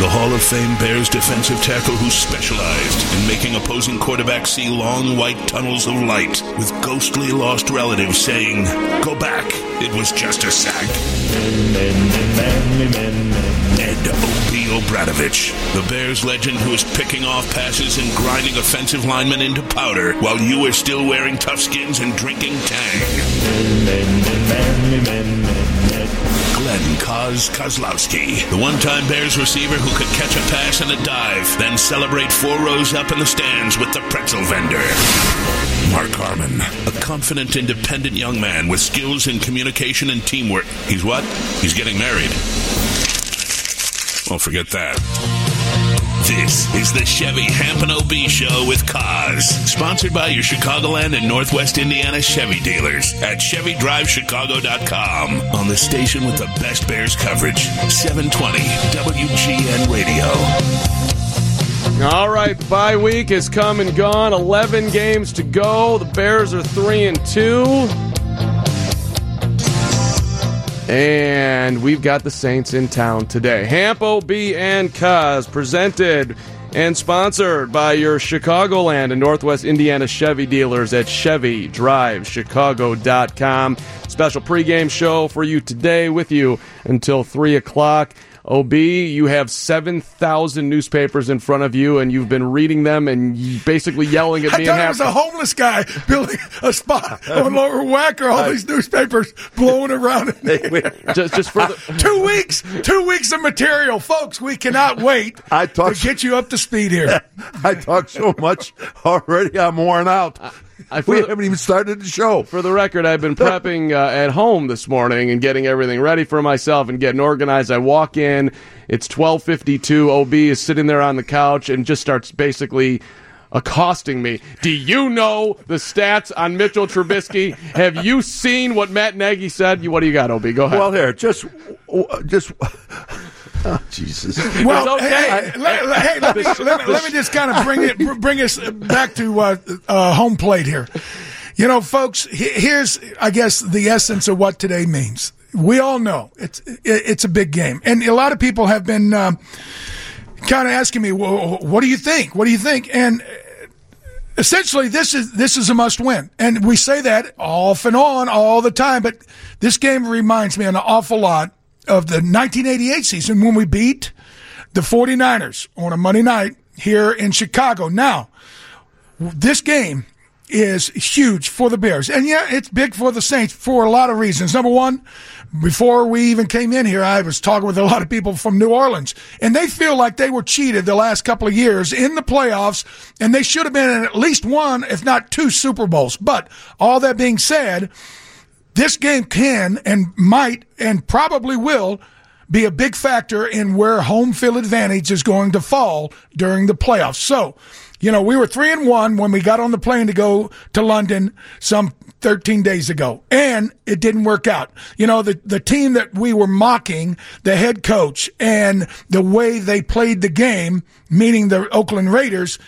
the Hall of Fame Bears defensive tackle who specialized in making opposing quarterbacks see long white tunnels of light with ghostly lost relatives saying, Go back, it was just a sack. Ed O.B. O'Bradovich, the Bears legend who is picking off passes and grinding offensive linemen into powder while you are still wearing tough skins and drinking Tang. Kaz Kozlowski, the one-time Bears receiver who could catch a pass and a dive, then celebrate four rows up in the stands with the pretzel vendor. Mark Carman, a confident, independent young man with skills in communication and teamwork. He's what? He's getting married. Well, forget that. This is the Chevy Hampton OB Show with Kaz, sponsored by your Chicagoland and Northwest Indiana Chevy dealers at ChevyDriveChicago.com on the station with the best Bears coverage, 720 WGN Radio. All right, bye week is come and gone. 11 games to go. The Bears are 3 and 2. And we've got the Saints in town today. Hamp OB and Kaz presented and sponsored by your Chicagoland and Northwest Indiana Chevy dealers at ChevyDriveChicago.com. Special pregame show for you today with you until 3 o'clock. OB, you have 7,000 newspapers in front of you, and you've been reading them and basically yelling at I me. thought and it was a homeless guy building a spot on Lower Wacker. All these newspapers blowing around. In there. just, just for the, two weeks, two weeks of material, folks. We cannot wait I talk- to get you up to speed here. I talk so much already. I'm worn out. I we haven't even started the show. for the record, I've been prepping uh, at home this morning and getting everything ready for myself and getting organized. I walk in, it's 12:52. OB is sitting there on the couch and just starts basically accosting me. Do you know the stats on Mitchell Trubisky? Have you seen what Matt Nagy said? You, what do you got, OB? Go ahead. Well, here, just, just. Oh, Jesus. Well, okay. hey, let, let- hey, let me, let, me, let me just kind of bring it, bring us back to uh, uh, home plate here. You know, folks, here's, I guess, the essence of what today means. We all know it's it's a big game, and a lot of people have been um, kind of asking me, well, "What do you think? What do you think?" And essentially this is this is a must win and we say that off and on all the time but this game reminds me an awful lot of the 1988 season when we beat the 49ers on a Monday night here in Chicago now this game is huge for the Bears. And yeah, it's big for the Saints for a lot of reasons. Number one, before we even came in here, I was talking with a lot of people from New Orleans, and they feel like they were cheated the last couple of years in the playoffs, and they should have been in at least one, if not two Super Bowls. But all that being said, this game can and might and probably will be a big factor in where home field advantage is going to fall during the playoffs. So, you know, we were three and one when we got on the plane to go to London some 13 days ago, and it didn't work out. You know, the, the team that we were mocking, the head coach and the way they played the game, meaning the Oakland Raiders,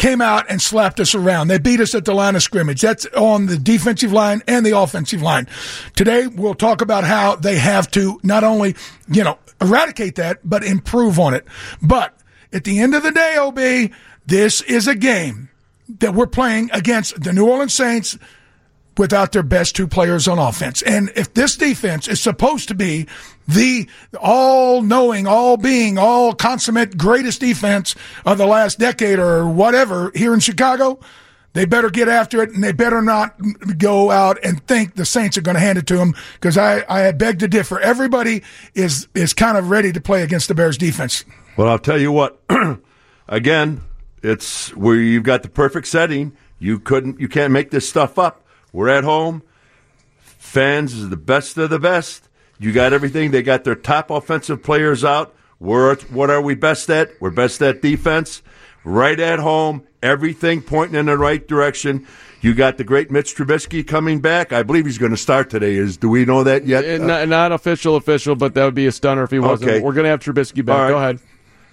came out and slapped us around. They beat us at the line of scrimmage. That's on the defensive line and the offensive line. Today, we'll talk about how they have to not only, you know, eradicate that, but improve on it. But at the end of the day, OB, this is a game that we're playing against the New Orleans Saints without their best two players on offense. And if this defense is supposed to be the all knowing, all being, all consummate greatest defense of the last decade or whatever here in Chicago, they better get after it and they better not go out and think the Saints are going to hand it to them because I, I beg to differ. Everybody is, is kind of ready to play against the Bears defense. Well, I'll tell you what. Again, it's where you've got the perfect setting. You couldn't, you can't make this stuff up. We're at home. Fans is the best of the best. You got everything. They got their top offensive players out. We're, what are we best at? We're best at defense. right at home, everything pointing in the right direction. You got the great Mitch Trubisky coming back. I believe he's going to start today. Is do we know that yet? Uh, not, not, official, official, but that would be a stunner if he wasn't. Okay. We're going to have Trubisky back. Right. Go ahead.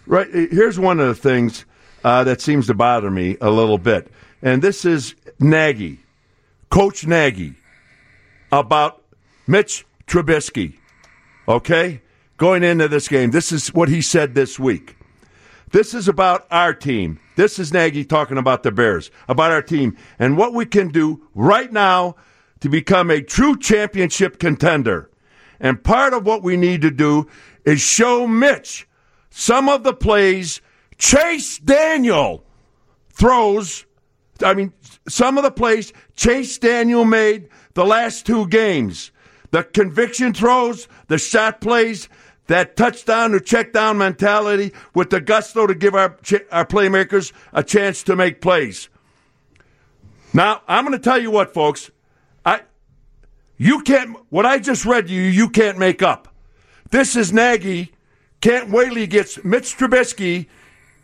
Right. Here's one of the things uh, that seems to bother me a little bit, and this is Nagy, Coach Nagy, about Mitch Trubisky. Okay, going into this game, this is what he said this week. This is about our team. This is Nagy talking about the Bears, about our team, and what we can do right now to become a true championship contender. And part of what we need to do is show Mitch some of the plays Chase Daniel throws. I mean, some of the plays Chase Daniel made the last two games. The conviction throws, the shot plays, that touchdown or check down mentality with the gusto to give our, our playmakers a chance to make plays. Now, I'm going to tell you what, folks. I, you can't, what I just read to you, you can't make up. This is Nagy. Kent Whaley gets Mitch Trubisky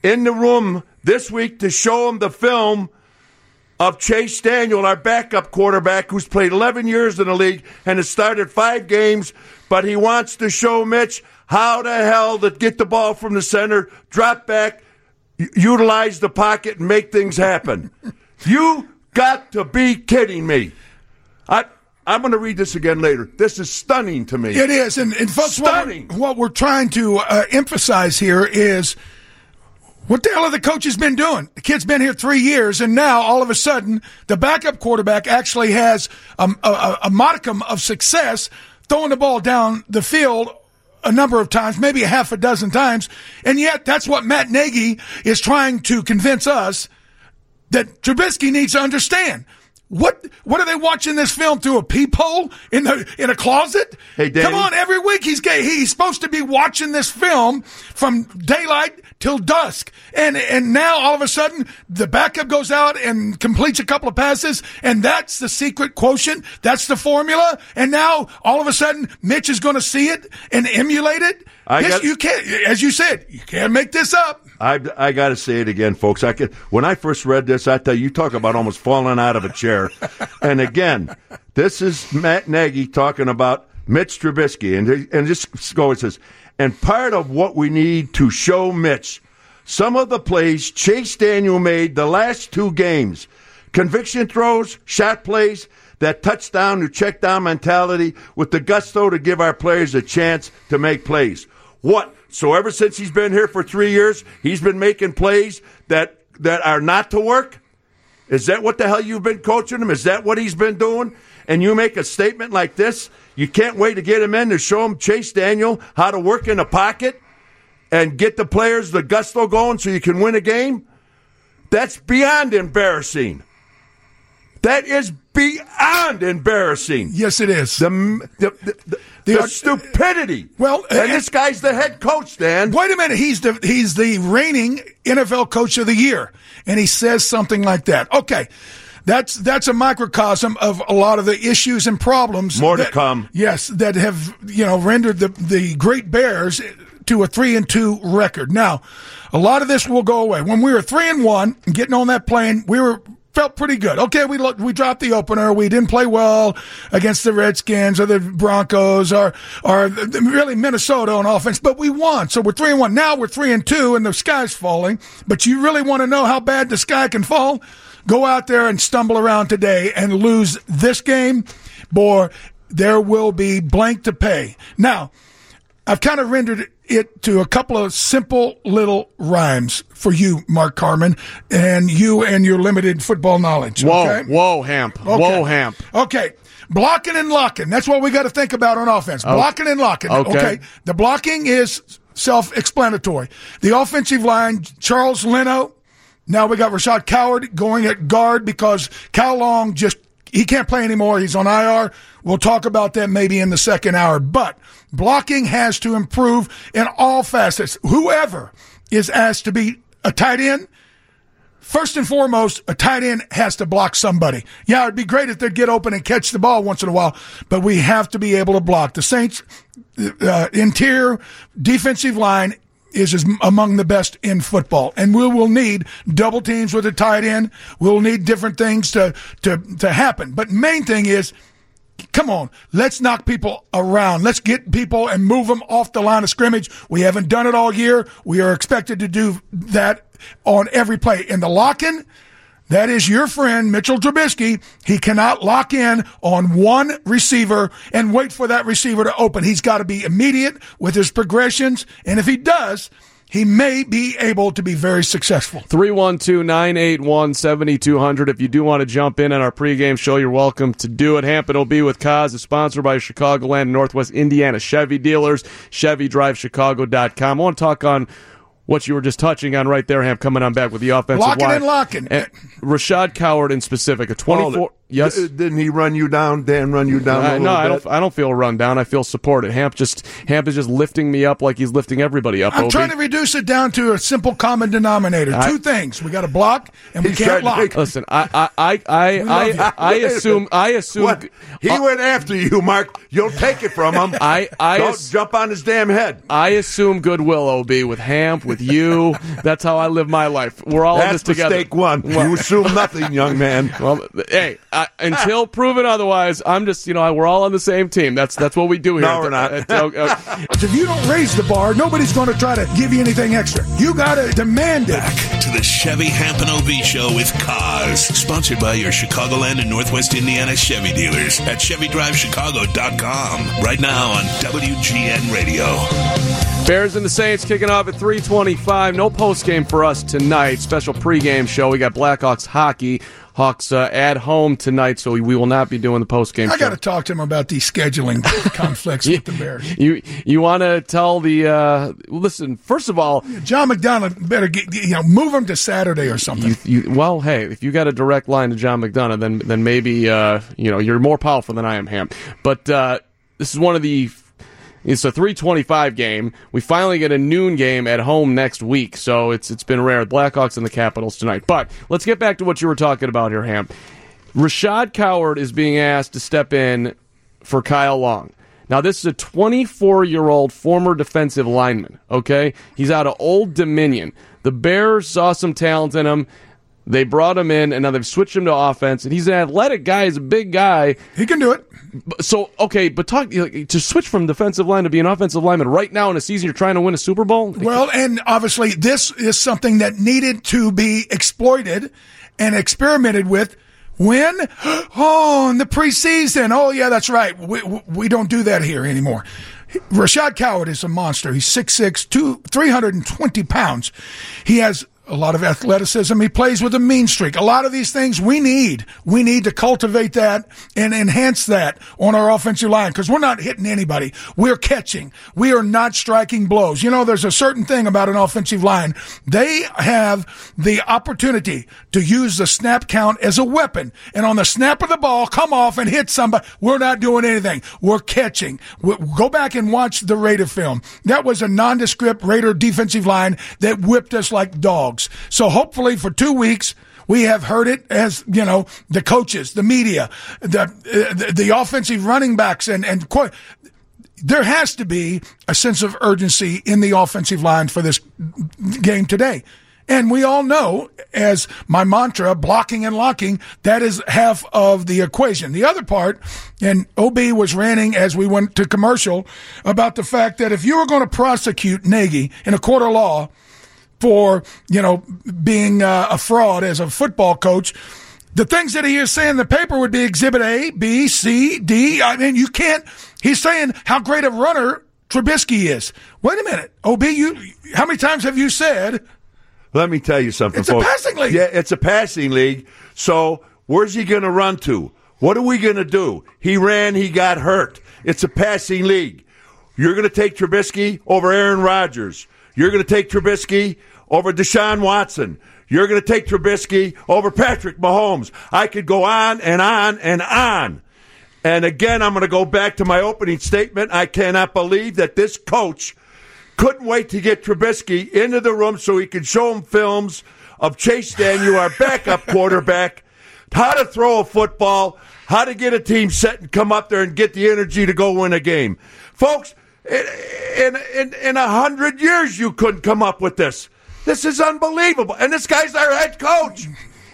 in the room this week to show him the film of Chase Daniel, our backup quarterback, who's played 11 years in the league and has started five games, but he wants to show Mitch how the hell to get the ball from the center, drop back, utilize the pocket, and make things happen. you got to be kidding me. I, I'm going to read this again later. This is stunning to me. It is, and, and folks, stunning. What, we're, what we're trying to uh, emphasize here is what the hell have the coaches been doing? The kid's been here three years, and now all of a sudden, the backup quarterback actually has um, a, a, a modicum of success throwing the ball down the field a number of times, maybe a half a dozen times, and yet that's what Matt Nagy is trying to convince us that Trubisky needs to understand. What what are they watching this film through a peephole in the in a closet? Hey, Danny. come on! Every week he's gay. He's supposed to be watching this film from daylight till dusk, and and now all of a sudden the backup goes out and completes a couple of passes, and that's the secret quotient. That's the formula. And now all of a sudden Mitch is going to see it and emulate it. I this, you can't, as you said, you can't make this up. I, I got to say it again, folks. I could, when I first read this, I tell you, you talk about almost falling out of a chair. and again, this is Matt Nagy talking about Mitch Trubisky, and and just go. It says, and part of what we need to show Mitch some of the plays Chase Daniel made the last two games, conviction throws, shot plays, that touchdown to check down mentality with the gusto to give our players a chance to make plays. What so ever since he's been here for three years, he's been making plays that that are not to work. Is that what the hell you've been coaching him? Is that what he's been doing? And you make a statement like this, you can't wait to get him in to show him Chase Daniel how to work in the pocket and get the players the gusto going so you can win a game. That's beyond embarrassing. That is beyond embarrassing. Yes, it is. The the, the, the, the stupidity. Well, and, and this guy's the head coach. Dan, wait a minute. He's the he's the reigning NFL Coach of the Year, and he says something like that. Okay. That's that's a microcosm of a lot of the issues and problems. More that, to come. Yes, that have you know rendered the the Great Bears to a three and two record. Now, a lot of this will go away. When we were three and one, getting on that plane, we were felt pretty good. Okay, we looked, we dropped the opener. We didn't play well against the Redskins or the Broncos or or really Minnesota on offense, but we won. So we're three and one. Now we're three and two, and the sky's falling. But you really want to know how bad the sky can fall? Go out there and stumble around today and lose this game, boy. There will be blank to pay. Now, I've kind of rendered it to a couple of simple little rhymes for you, Mark Carman, and you and your limited football knowledge. Whoa, okay? whoa, Hamp. Okay. Whoa, Hamp. Okay. Blocking and locking. That's what we got to think about on offense. Blocking and locking. Okay. okay. The blocking is self explanatory. The offensive line, Charles Leno. Now we got Rashad Coward going at guard because Kyle Long just he can't play anymore. He's on IR. We'll talk about that maybe in the second hour. But blocking has to improve in all facets. Whoever is asked to be a tight end, first and foremost, a tight end has to block somebody. Yeah, it'd be great if they'd get open and catch the ball once in a while, but we have to be able to block. The Saints, uh, interior defensive line is, among the best in football. And we will need double teams with a tight end. We'll need different things to, to, to happen. But main thing is, come on, let's knock people around. Let's get people and move them off the line of scrimmage. We haven't done it all year. We are expected to do that on every play. In the lock-in, that is your friend Mitchell Trubisky. He cannot lock in on one receiver and wait for that receiver to open. He's got to be immediate with his progressions. And if he does, he may be able to be very successful. 312 981 7200. If you do want to jump in on our pregame show, you're welcome to do it. Hampton will be with Kaz is sponsored by Chicagoland and Northwest Indiana Chevy dealers, ChevyDriveChicago.com. I want to talk on what you were just touching on right there, Ham, coming on back with the offensive Locking line. and locking. And Rashad Coward in specific, a 24. Yes. D- Didn't he run you down? Dan run you down? a little no, I don't. I don't feel run down. I feel supported. Hamp just Hamp is just lifting me up like he's lifting everybody up. I'm Obi. trying to reduce it down to a simple common denominator. I- Two things. We got to block and we He's can't trying lock. make- Listen, I I I I love I. I, assume. I assume What? He uh, went after you, Mark. You'll take it from him. I I don't ass- jump on his damn head. I assume goodwill, Ob, with Hamp, with you. That's how I live my life. We're all in this That's together. mistake one. You assume nothing, young man. Well, hey, I, until proven otherwise, I'm just you know we're all on the same team. That's that's what we do here. No, we're not. Uh, If you don't raise the bar, nobody's going to try to give you anything extra. You got to demand it. Back to the Chevy Hampton OB Show with Kaz. Sponsored by your Chicagoland and Northwest Indiana Chevy dealers at ChevyDriveChicago.com. Right now on WGN Radio. Bears and the Saints kicking off at 325. No post game for us tonight. Special pregame show. We got Blackhawks hockey. Hawks uh, at home tonight, so we will not be doing the post game I got to talk to him about these scheduling conflicts with the Bears. You you want to tell the uh, listen? First of all, John McDonough better get, you know move him to Saturday or something. you, you well, hey, if you got a direct line to John McDonough, then then maybe uh, you know you're more powerful than I am, Ham. But uh, this is one of the. It's a 325 game. We finally get a noon game at home next week, so it's it's been rare. Blackhawks and the Capitals tonight. But let's get back to what you were talking about here, Ham. Rashad Coward is being asked to step in for Kyle Long. Now, this is a 24 year old former defensive lineman, okay? He's out of Old Dominion. The Bears saw some talent in him. They brought him in, and now they've switched him to offense. And he's an athletic guy. He's a big guy. he can do it. So, okay, but talk to switch from defensive line to be an offensive lineman right now in a season you're trying to win a Super Bowl. Well, and obviously this is something that needed to be exploited and experimented with when oh in the preseason. Oh yeah, that's right. We we don't do that here anymore. Rashad Coward is a monster. He's 6'6", two, 320 pounds. He has a lot of athleticism. He plays with a mean streak. A lot of these things we need. We need to cultivate that and enhance that on our offensive line because we're not hitting anybody. We're catching. We are not striking blows. You know, there's a certain thing about an offensive line. They have the opportunity to use the snap count as a weapon. And on the snap of the ball, come off and hit somebody. We're not doing anything. We're catching. we go back and watch the Raider film. That was a nondescript Raider defensive line that whipped us like dogs. So hopefully for two weeks, we have heard it as you know the coaches, the media, the uh, the, the offensive running backs, and and qu- there has to be a sense of urgency in the offensive line for this game today. And we all know, as my mantra, blocking and locking, that is half of the equation. The other part, and OB was ranting as we went to commercial about the fact that if you were going to prosecute Nagy in a court of law, for you know being uh, a fraud as a football coach. The things that he is saying in the paper would be Exhibit A, B, C, D. I mean, you can't. He's saying how great a runner Trubisky is. Wait a minute, Ob, you how many times have you said? Let me tell you something, It's a passing league. Yeah, it's a passing league. So where's he going to run to? What are we going to do? He ran, he got hurt. It's a passing league. You're going to take Trubisky over Aaron Rodgers. You're going to take Trubisky over Deshaun Watson. You're going to take Trubisky over Patrick Mahomes. I could go on and on and on. And again, I'm going to go back to my opening statement. I cannot believe that this coach couldn't wait to get Trubisky into the room so he could show him films of Chase Daniel, our backup quarterback, how to throw a football, how to get a team set and come up there and get the energy to go win a game. Folks, In in in a hundred years, you couldn't come up with this. This is unbelievable. And this guy's our head coach.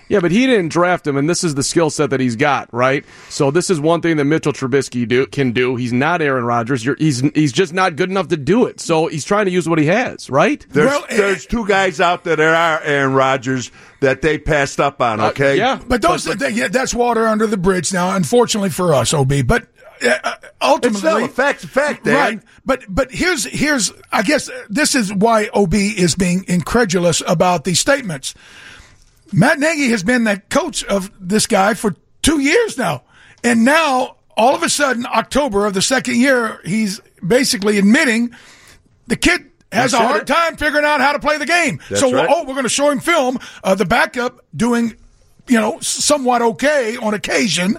Yeah, but he didn't draft him, and this is the skill set that he's got, right? So this is one thing that Mitchell Trubisky do, can do. He's not Aaron Rodgers. You're, he's he's just not good enough to do it. So he's trying to use what he has, right? There's, Well, there's two guys out there that are Aaron Rodgers that they passed up on, okay? Uh, yeah, But those, that- yeah, that's water under the bridge now. Unfortunately for us, Ob. But uh, uh, It's ultimately, still a fact, fact, Dan. right? But but here's here's I guess this is why Ob is being incredulous about these statements. Matt Nagy has been the coach of this guy for two years now, and now all of a sudden, October of the second year, he's basically admitting the kid has That's a hard it. time figuring out how to play the game. That's so, right. oh, we're going to show him film of the backup doing, you know, somewhat okay on occasion.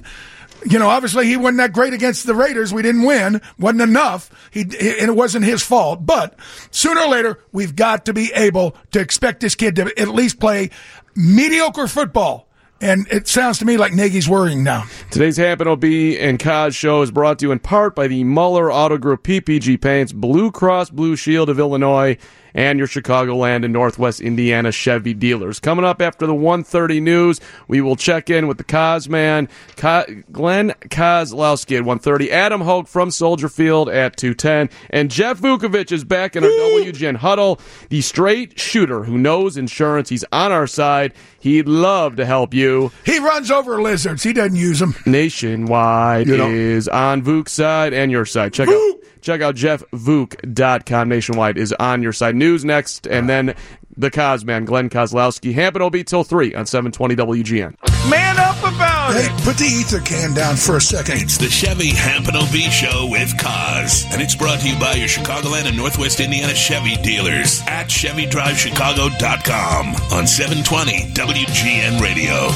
You know, obviously he wasn't that great against the Raiders. We didn't win. wasn't enough. He and it wasn't his fault. But sooner or later, we've got to be able to expect this kid to at least play mediocre football. And it sounds to me like Nagy's worrying now. Today's Hampton OB and Kaz show is brought to you in part by the Muller Auto Group PPG Paints, Blue Cross Blue Shield of Illinois, and your Chicagoland and Northwest Indiana Chevy dealers. Coming up after the 1.30 news, we will check in with the Cosman, man, Ka- Glenn Kozlowski at 1.30, Adam Hoge from Soldier Field at 2.10, and Jeff Vukovich is back in our WGN huddle, the straight shooter who knows insurance. He's on our side. He'd love to help you. He runs over lizards. He doesn't use them. Nationwide You know- is on Vuk's side and your side. Check out check out jeffvuk.com. Nationwide is on your side. News next, and then the Cosman, Glenn Kozlowski. Hampton will be till 3 on 720 WGN. Man up about Hey, it. put the ether can down for a second. It's the Chevy Hampton OB Show with Kaz. And it's brought to you by your Chicagoland and Northwest Indiana Chevy dealers at ChevyDriveChicago.com on 720 WGN Radio.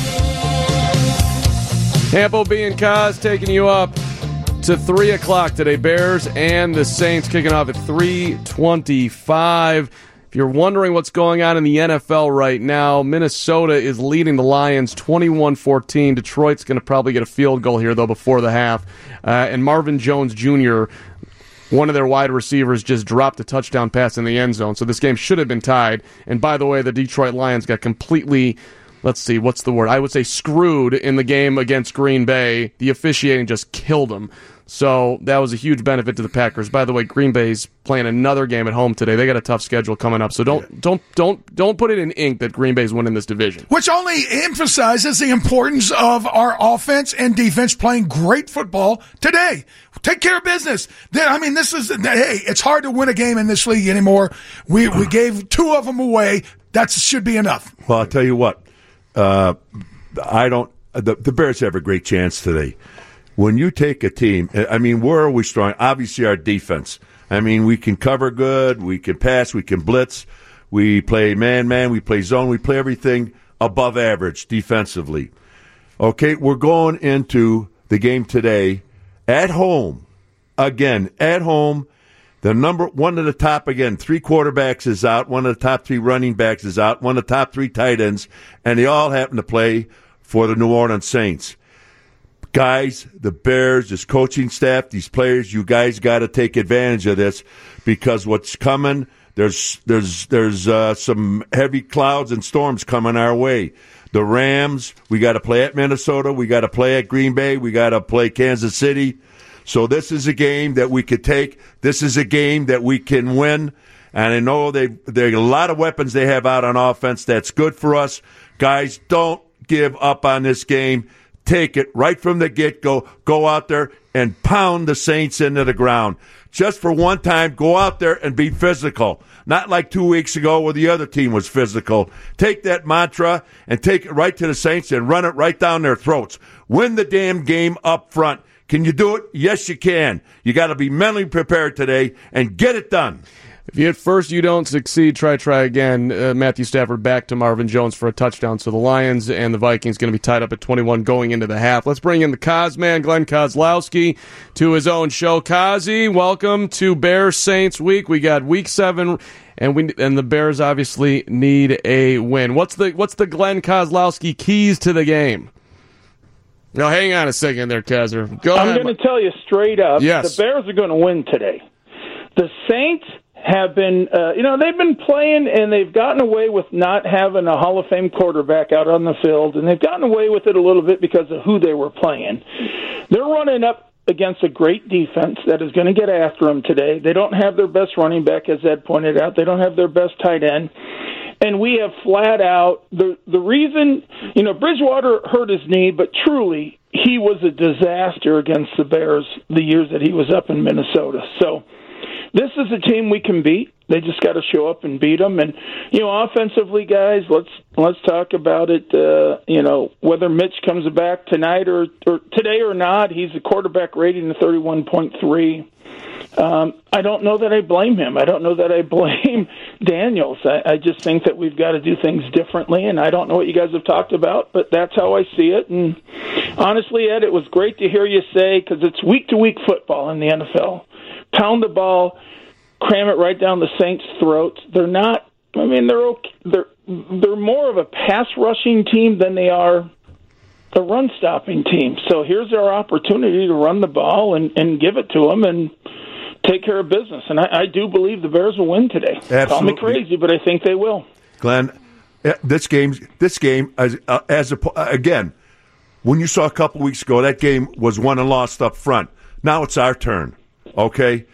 Hampo B and Kaz taking you up to three o'clock today. Bears and the Saints kicking off at three twenty-five. If you're wondering what's going on in the NFL right now, Minnesota is leading the Lions 21-14. Detroit's going to probably get a field goal here though before the half, uh, and Marvin Jones Jr. One of their wide receivers just dropped a touchdown pass in the end zone, so this game should have been tied. And by the way, the Detroit Lions got completely let's see, what's the word? I would say screwed in the game against Green Bay. The officiating just killed them. So that was a huge benefit to the Packers. By the way, Green Bay's playing another game at home today. They got a tough schedule coming up. So don't don't don't don't put it in ink that Green Bay's winning this division. which only emphasizes the importance of our offense and defense playing great football today. Take care of business. Then, I mean, this is hey, it's hard to win a game in this league anymore. We we gave two of them away. That should be enough. Well, I'll tell you what. Uh, I don't. The, the Bears have a great chance today. When you take a team, I mean, where are we strong? Obviously, our defense. I mean, we can cover good, we can pass, we can blitz, we play man man, we play zone, we play everything above average defensively. Okay, we're going into the game today at home. Again, at home. The number one of the top again, three quarterbacks is out. One of the top three running backs is out. One of the top three tight ends, and they all happen to play for the New Orleans Saints. Guys, the Bears, this coaching staff, these players, you guys got to take advantage of this because what's coming, there's there's there's uh, some heavy clouds and storms coming our way. The Rams, we got to play at Minnesota, we got to play at Green Bay, we got to play Kansas City. So this is a game that we could take. This is a game that we can win. And I know they there are a lot of weapons they have out on offense. That's good for us, guys. Don't give up on this game. Take it right from the get go. Go out there and pound the Saints into the ground. Just for one time, go out there and be physical. Not like two weeks ago where the other team was physical. Take that mantra and take it right to the Saints and run it right down their throats. Win the damn game up front. Can you do it? Yes, you can. You got to be mentally prepared today and get it done. If you at first you don't succeed, try try again. Uh, Matthew Stafford back to Marvin Jones for a touchdown. So the Lions and the Vikings going to be tied up at 21 going into the half. Let's bring in the Cosman, Glenn Kozlowski, to his own show. Kazi, welcome to Bears Saints Week. We got Week Seven, and we and the Bears obviously need a win. What's the what's the Glenn Kozlowski keys to the game? Now, hang on a second there, Kazzer. Go I'm going to tell you straight up Yes. the Bears are going to win today. The Saints have been, uh, you know, they've been playing and they've gotten away with not having a Hall of Fame quarterback out on the field, and they've gotten away with it a little bit because of who they were playing. They're running up against a great defense that is going to get after them today. They don't have their best running back, as Ed pointed out. They don't have their best tight end. And we have flat out the the reason you know Bridgewater hurt his knee, but truly he was a disaster against the Bears the years that he was up in Minnesota. So this is a team we can beat. They just got to show up and beat them. And you know, offensively, guys, let's let's talk about it. Uh, you know, whether Mitch comes back tonight or, or today or not, he's a quarterback rating of thirty one point three. Um, I don't know that I blame him. I don't know that I blame Daniels. I, I just think that we've got to do things differently, and I don't know what you guys have talked about, but that's how I see it. And honestly, Ed, it was great to hear you say because it's week to week football in the NFL pound the ball, cram it right down the Saints' throats. They're not. I mean, they're okay, they're they're more of a pass rushing team than they are a run stopping team. So here's our opportunity to run the ball and and give it to them and take care of business. And I, I do believe the Bears will win today. Absolutely. Call me crazy, but I think they will. Glenn, eh, this game, this game, as uh, as a, again, when you saw a couple weeks ago, that game was won and lost up front. Now it's our turn. Okay,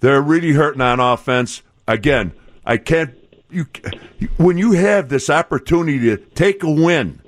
they're really hurting on offense. Again, I can't. You when you have this opportunity to take a win,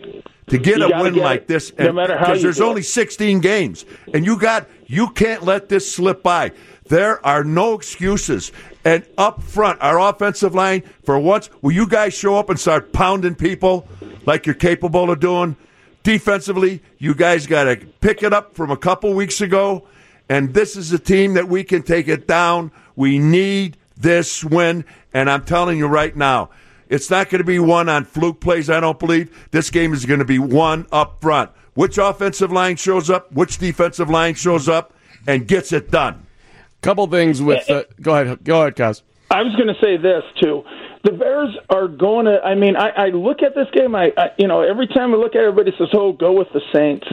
to get You a win get like it, this, no matter how because there's only it. 16 games, and you got you can't let this slip by. There are no excuses. And up front, our offensive line, for once, will you guys show up and start pounding people like you're capable of doing? Defensively, you guys got to pick it up from a couple weeks ago. And this is a team that we can take it down. We need this win. And I'm telling you right now, it's not going to be one on fluke plays, I don't believe. This game is going to be one up front. Which offensive line shows up, which defensive line shows up, and gets it done. Couple things with. Uh, go ahead. Go ahead, guys. I was going to say this too. The Bears are going to. I mean, I, I look at this game. I, I, you know, every time I look at it, everybody says, "Oh, go with the Saints."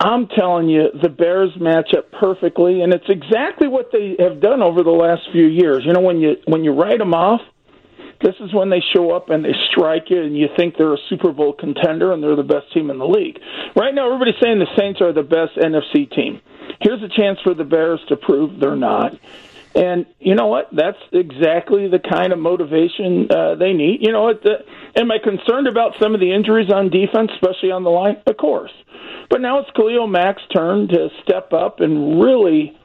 I'm telling you, the Bears match up perfectly, and it's exactly what they have done over the last few years. You know, when you when you write them off, this is when they show up and they strike you, and you think they're a Super Bowl contender and they're the best team in the league. Right now, everybody's saying the Saints are the best NFC team. Here's a chance for the Bears to prove they're not. And you know what? That's exactly the kind of motivation uh, they need. You know, what? the, am I concerned about some of the injuries on defense, especially on the line? Of course. But now it's Khalil Mack's turn to step up and really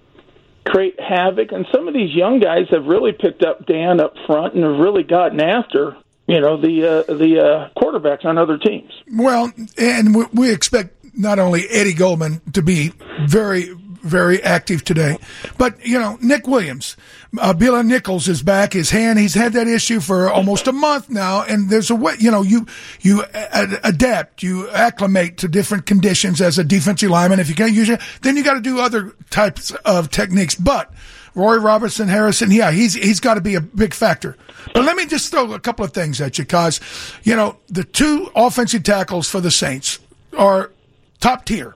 create havoc. And some of these young guys have really picked up Dan up front and have really gotten after you know the uh, the uh, quarterbacks on other teams. Well, and we, we expect not only Eddie Goldman to be very, very active today, but you know Nick Williams, uh, Bilal Nichols is back. His hand, he's had that issue for almost a month now, and there's a way. You know, you you a- adapt, you acclimate to different conditions as a defensive lineman. If you can't use it, then you got to do other types of techniques, but. Roy Robertson Harrison, yeah, he's he's got to be a big factor. But let me just throw a couple of things at you, cause you know the two offensive tackles for the Saints are top tier.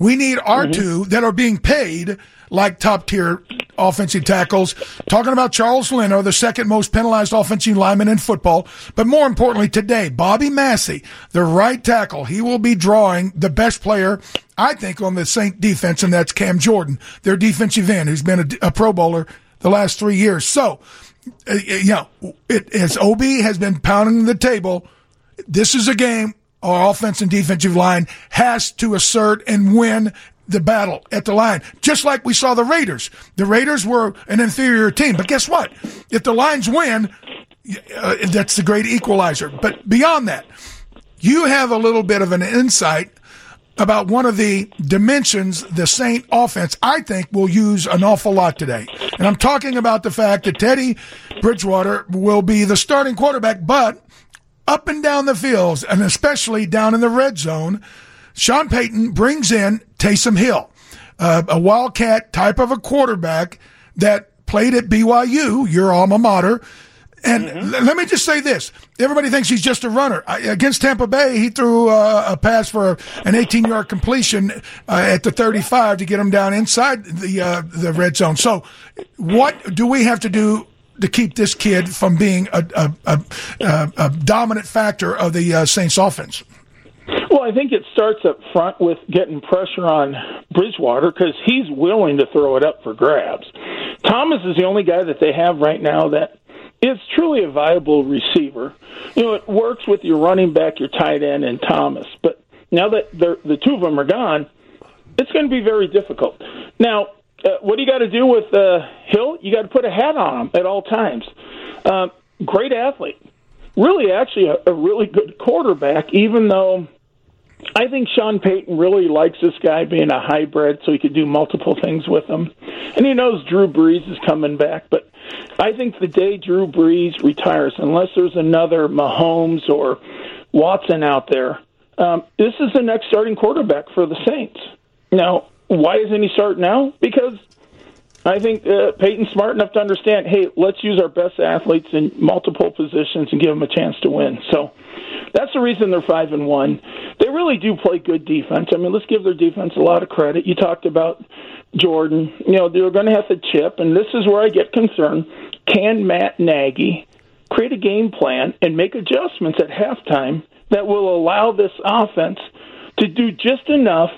We need our two that are being paid like top tier offensive tackles. Talking about Charles Leno, the second most penalized offensive lineman in football. But more importantly, today, Bobby Massie, the right tackle, he will be drawing the best player, I think, on the Saint defense, and that's Cam Jordan, their defensive end, who's been a, a Pro Bowler the last three years. So, uh, you know, it, as OB has been pounding the table, this is a game our offense and defensive line has to assert and win the battle at the line, just like we saw the Raiders. The Raiders were an inferior team, but guess what? If the Lions win, uh, that's the great equalizer. But beyond that, you have a little bit of an insight about one of the dimensions the Saint offense, I think, will use an awful lot today. And I'm talking about the fact that Teddy Bridgewater will be the starting quarterback, but up and down the fields, and especially down in the red zone, Sean Payton brings in Taysom Hill, uh, a Wildcat type of a quarterback that played at BYU, your alma mater. And mm-hmm. let me just say this: everybody thinks he's just a runner. I, against Tampa Bay, he threw uh, a pass for an 18-yard completion uh, at the 35 to get him down inside the uh, the red zone. So, what do we have to do to keep this kid from being a, a, a, a dominant factor of the uh, Saints offense? Well, I think it starts up front with getting pressure on Bridgewater because he's willing to throw it up for grabs. Thomas is the only guy that they have right now that is truly a viable receiver. You know, it works with your running back, your tight end, and Thomas. But now that the two of them are gone, it's going to be very difficult. Now, uh, what do you got to do with uh, Hill? You got to put a hat on him at all times. Uh, great athlete, really, actually a, a really good quarterback. Even though I think Sean Payton really likes this guy being a hybrid, so he could do multiple things with him, and he knows Drew Brees is coming back. But I think the day Drew Brees retires, unless there's another Mahomes or Watson out there, um, this is the next starting quarterback for the Saints. Now, why isn't he starting now? Because I think uh, Payton's smart enough to understand. Hey, let's use our best athletes in multiple positions and give them a chance to win. So that's the reason they're five and one. They really do play good defense. I mean, let's give their defense a lot of credit. You talked about Jordan. You know, they're going to have to chip, and this is where I get concerned. Can Matt Nagy create a game plan and make adjustments at halftime that will allow this offense to do just enough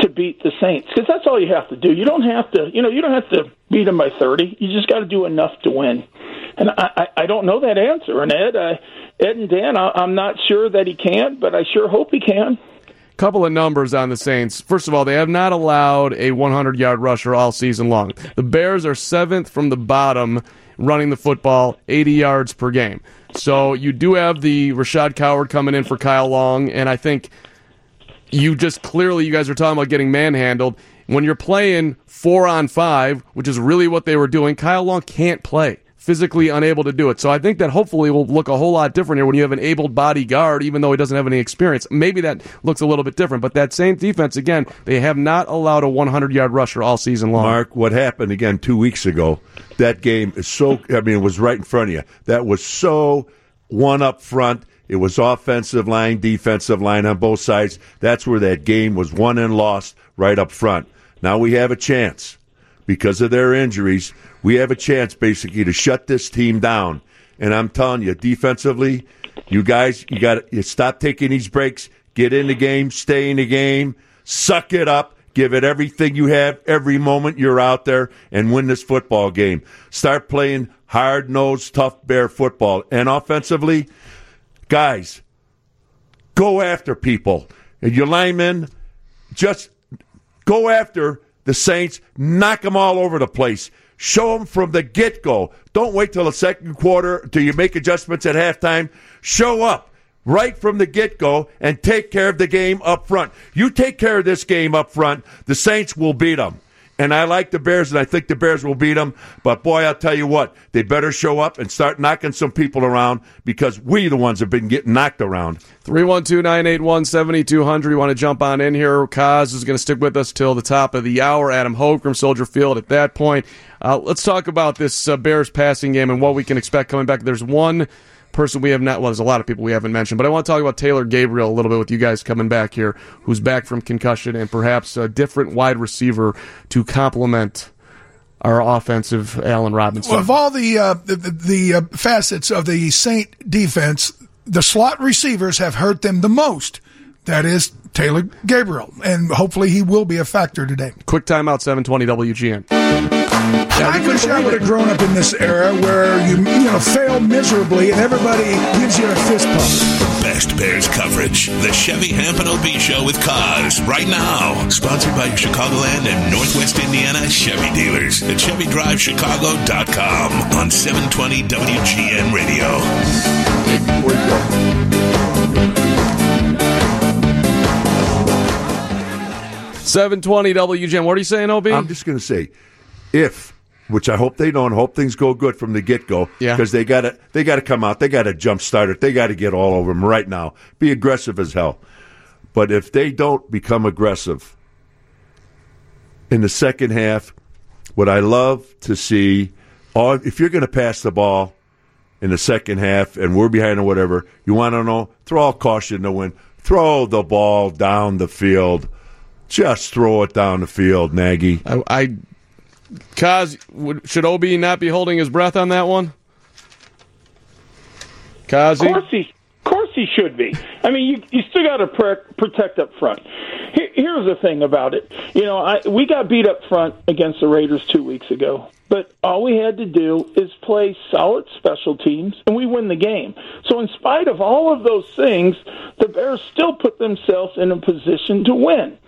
to beat the Saints because that's all you have to do. You don't have to, you know, you don't have to beat them by thirty. You just got to do enough to win. And I, I, I don't know that answer. And Ed, Ed and Dan, I, I'm not sure that he can, but I sure hope he can. Couple of numbers on the Saints. First of all, they have not allowed a 100 yard rusher all season long. The Bears are seventh from the bottom running the football, 80 yards per game. So you do have the Rashad Coward coming in for Kyle Long, and I think you just clearly you guys are talking about getting manhandled. When you're playing four on five, which is really what they were doing, Kyle Long can't play. Physically unable to do it. So I think that hopefully will look a whole lot different here when you have an able body guard, even though he doesn't have any experience. Maybe that looks a little bit different. But that same defense, again, they have not allowed a 100 yard rusher all season long. Mark, what happened again two weeks ago? That game is so, I mean, it was right in front of you. That was so one up front it was offensive line, defensive line on both sides. That's where that game was won and lost right up front. Now we have a chance because of their injuries. We have a chance basically to shut this team down. And I'm telling you, defensively, you guys, you got to stop taking these breaks, get in the game, stay in the game, suck it up, give it everything you have every moment you're out there, and win this football game. Start playing hard nosed, tough bear football. And offensively, guys, go after people. And your linemen, just go after the Saints, knock them all over the place. Show them from the get go. Don't wait till the second quarter till you make adjustments at halftime. Show up right from the get go and take care of the game up front. You take care of this game up front, the Saints will beat them and I like the Bears, and I think the Bears will beat them. But boy, I'll tell you what, they better show up and start knocking some people around because we, the ones, have been getting knocked around. 312 981 7200. You want to jump on in here? Kaz is going to stick with us till the top of the hour. Adam Hoge from Soldier Field at that point. Uh, let's talk about this uh, Bears passing game and what we can expect coming back. There's one person we have not, well, there's a lot of people we haven't mentioned, but I want to talk about Taylor Gabriel a little bit with you guys coming back here, who's back from concussion and perhaps a different wide receiver to complement our offensive Allen Robinson. Well, of all the, uh, the, the uh, facets of the Saint defense, the slot receivers have hurt them the most. That is Taylor Gabriel, and hopefully he will be a factor today. Quick timeout, 720 WGN. I wish I would have grown up in this era where you you know fail miserably and everybody gives you a fist pump. The best Bears coverage, the Chevy Hampton OB Show with Kaz right now, sponsored by Chicagoland and Northwest Indiana Chevy dealers at ChevyDriveChicago.com on 720 WGN Radio. Seven twenty WGN. What are you saying, Ob? I'm just going to say, if which I hope they don't. Hope things go good from the get go. Yeah. Because they got to they got to come out. They got to jump start it. They got to get all over them right now. Be aggressive as hell. But if they don't become aggressive in the second half, what I love to see, all if you're going to pass the ball, in the second half and we're behind or whatever, you want to know? Throw all caution to win. Throw the ball down the field. Just throw it down the field, Nagy. I, I Kaz, would, should Obi not be holding his breath on that one? Kazi? Of course he, of course he should be. I mean, you you still got to pre- protect up front. Here, here's the thing about it. You know, I, we got beat up front against the Raiders two weeks ago, but all we had to do is play solid special teams, and we win the game. So, in spite of all of those things, the Bears still put themselves in a position to win.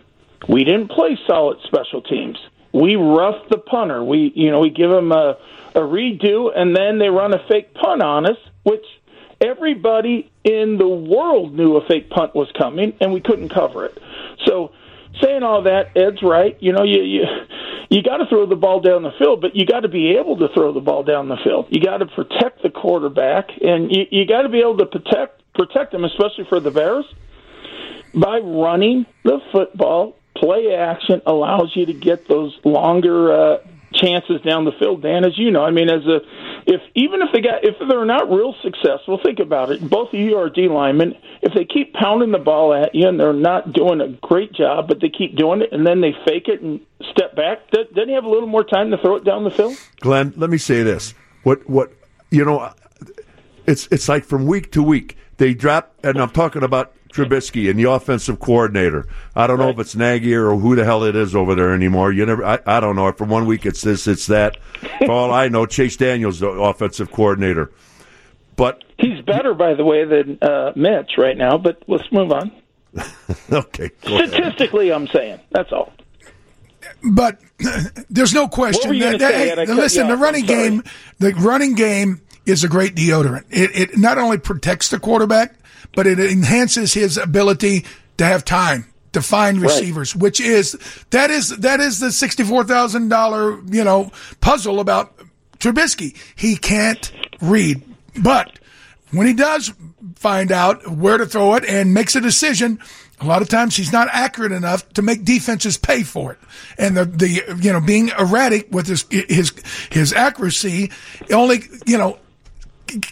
We didn't play solid special teams. We roughed the punter. We, you know, we give them a, a redo, and then they run a fake punt on us, which everybody in the world knew a fake punt was coming, and we couldn't cover it. So, saying all that, Ed's right. You know, you you you got to throw the ball down the field, but you got to be able to throw the ball down the field. You got to protect the quarterback, and you you got to be able to protect protect them, especially for the Bears, by running the football. Play action allows you to get those longer uh, chances down the field. Dan, as you know, I mean, as a if even if they got if they're not real successful, think about it. Both of you are D linemen. If they keep pounding the ball at you and they're not doing a great job, but they keep doing it and then they fake it and step back, doesn't he have a little more time to throw it down the field? Glenn, let me say this: what what you know, it's it's like from week to week they drop, and I'm talking about Trubisky and the offensive coordinator. I don't know if it's Nagy or who the hell it is over there anymore. You never, I, I don't know. For one week it's this, it's that. For all I know, Chase Daniels, the offensive coordinator. But he's better, by the way, than uh, Mitch right now. But let's move on. okay. Statistically, I'm saying that's all. But there's no question that, that hey, listen, the running game, the running game is a great deodorant. It, it not only protects the quarterback, but it enhances his ability to have time to find receivers, right. which is that is that is the sixty four thousand dollar you know puzzle about Trubisky. He can't read, but when he does find out where to throw it and makes a decision, a lot of times he's not accurate enough to make defenses pay for it. And the, the, you know, being erratic with his, his, his accuracy only, you know,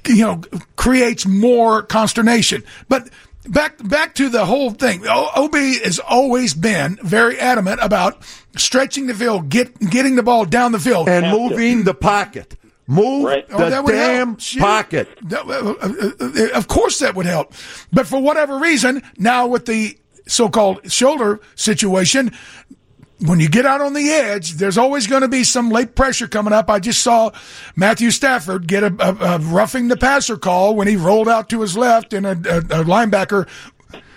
you know, creates more consternation. But back back to the whole thing. OB has always been very adamant about stretching the field, get getting the ball down the field, and moving the pocket. Move right. the oh, damn pocket. That, uh, uh, uh, of course, that would help. But for whatever reason, now with the so-called shoulder situation, when you get out on the edge, there's always going to be some late pressure coming up. I just saw Matthew Stafford get a, a, a roughing the passer call when he rolled out to his left and a, a linebacker,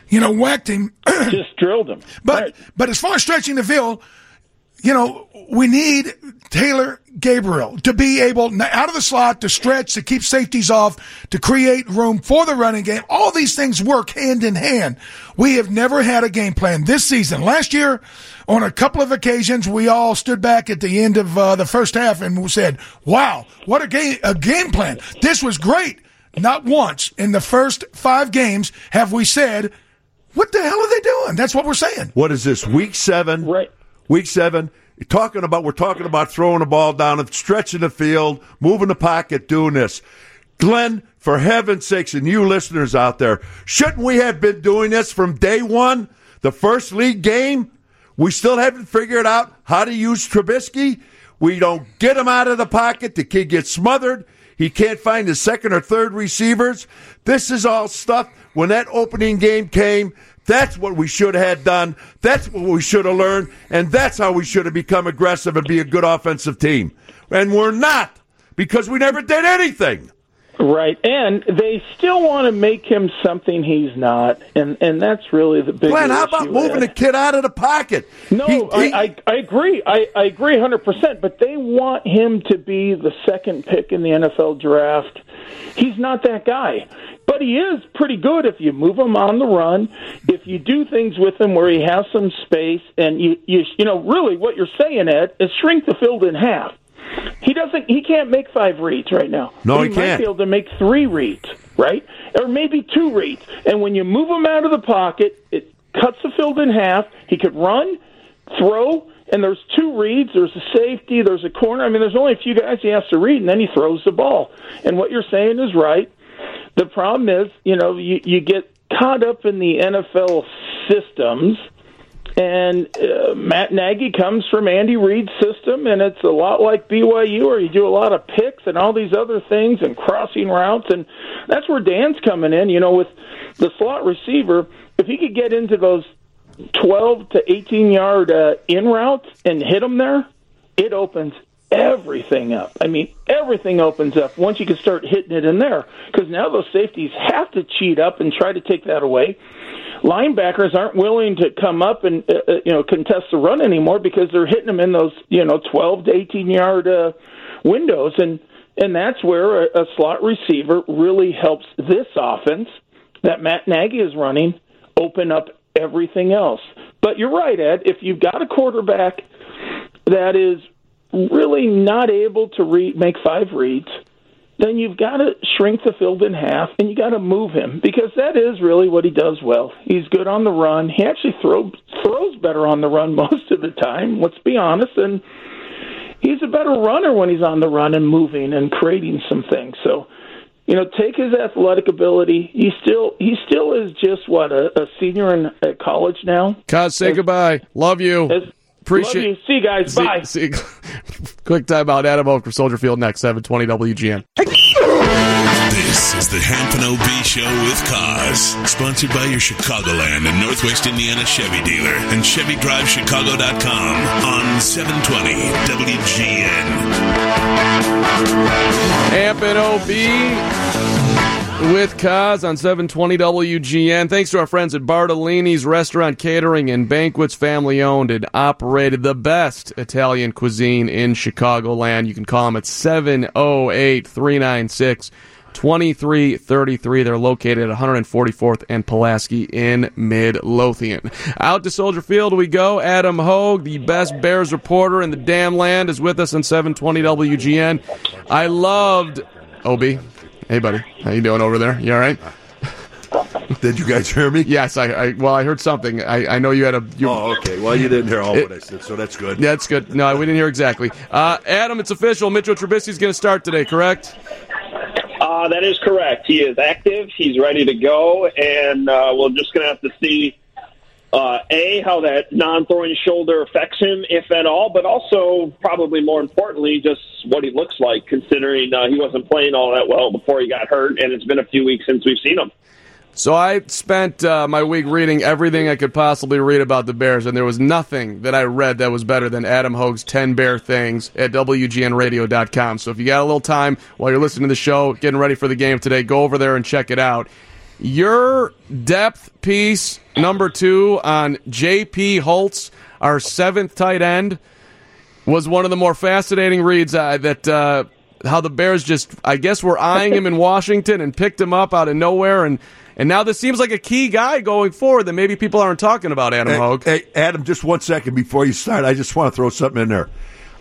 you know, whacked him. just drilled him. But right. but as far as stretching the field, you know, we need Taylor Gabriel to be able out of the slot to stretch, to keep safeties off, to create room for the running game. All these things work hand in hand. We have never had a game plan this season. Last year, on a couple of occasions, we all stood back at the end of uh, the first half and said, "Wow, what a game! A game plan! This was great." Not once in the first five games have we said, "What the hell are they doing?" That's what we're saying. What is this? Week seven. Right. Week seven. Talking about we're talking about throwing the ball down and stretching the field, moving the pocket, doing this. Glenn, for heaven's sakes, and you listeners out there, shouldn't we have been doing this from day one? The first league game? We still haven't figured out how to use Trubisky. We don't get him out of the pocket. The kid gets smothered. He can't find his second or third receivers. This is all stuff. When that opening game came, that's what we should have done. That's what we should have learned. And that's how we should have become aggressive and be a good offensive team. And we're not because we never did anything. Right, and they still want to make him something he's not, and and that's really the big. Glenn, how about moving the kid out of the pocket? No, he, he, I, I, I agree. I, I agree hundred percent. But they want him to be the second pick in the NFL draft. He's not that guy, but he is pretty good if you move him on the run. If you do things with him where he has some space, and you you you know really what you're saying, Ed, is shrink the field in half he doesn't. He can't make five reads right now. No, he, he can't. Might be able to make three reads, right, or maybe two reads. And when you move him out of the pocket, it cuts the field in half. He could run, throw, and there's two reads. There's a safety. There's a corner. I mean, there's only a few guys he has to read, and then he throws the ball. And what you're saying is right. The problem is, you know, you, you get caught up in the NFL systems. And uh, Matt Nagy comes from Andy Reid's system, and it's a lot like BYU, where you do a lot of picks and all these other things and crossing routes, and that's where Dan's coming in. You know, with the slot receiver, if he could get into those 12 to 18 yard uh, in routes and hit them there, it opens everything up. I mean, everything opens up once you can start hitting it in there because now those safeties have to cheat up and try to take that away. Linebackers aren't willing to come up and uh, uh you know contest the run anymore because they're hitting them in those you know 12 to 18 yard uh, windows and and that's where a, a slot receiver really helps this offense that Matt Nagy is running open up everything else. But you're right, Ed. If you've got a quarterback that is really not able to read, make five reads, then you've got to shrink the field in half and you got to move him because that is really what he does well. He's good on the run. He actually throws throws better on the run most of the time. Let's be honest, and he's a better runner when he's on the run and moving and creating some things. So you know, take his athletic ability. He still he still is just what a, a senior in at college now. Kaz, say as, goodbye. Love you. As, Appreciate. Love you. See you guys. See, Bye. See, quick time out. Adam Hoge for Soldier Field next. Seven twenty WGN. This is the Hampton OB Show with Kaz, sponsored by your Chicagoland and Northwest Indiana Chevy dealer and ChevyDriveChicago.com on 720 WGN. Hampton OB with Kaz on 720 WGN. Thanks to our friends at Bartolini's Restaurant Catering and Banquets, family owned and operated, the best Italian cuisine in Chicagoland. You can call them at 708 396 2333. They're located at 144th and Pulaski in Midlothian. Out to Soldier Field we go. Adam Hoge, the best Bears reporter in the damn land, is with us on 720 WGN. I loved Obi. Hey, buddy. How you doing over there? You all right? Did you guys hear me? Yes, I, I well, I heard something. I, I know you had a. You, oh, okay. Well, you didn't hear all it, what I said, so that's good. Yeah, that's good. No, we didn't hear exactly. Uh, Adam, it's official. Mitchell Trubisky is going to start today, correct? Uh, that is correct. He is active. He's ready to go, and uh, we're just going to have to see uh, a how that non-throwing shoulder affects him, if at all, but also probably more importantly, just what he looks like, considering uh, he wasn't playing all that well before he got hurt, and it's been a few weeks since we've seen him. So I spent uh, my week reading everything I could possibly read about the Bears, and there was nothing that I read that was better than Adam Hoge's 10 Bear Things at WGNradio.com. So if you got a little time while you're listening to the show, getting ready for the game today, go over there and check it out. Your depth piece, number two, on J.P. Holtz, our seventh tight end, was one of the more fascinating reads uh, that. Uh, how the Bears just, I guess, were eyeing him in Washington and picked him up out of nowhere and and now this seems like a key guy going forward that maybe people aren't talking about, Adam hey, Hoge. Hey, Adam, just one second before you start, I just want to throw something in there.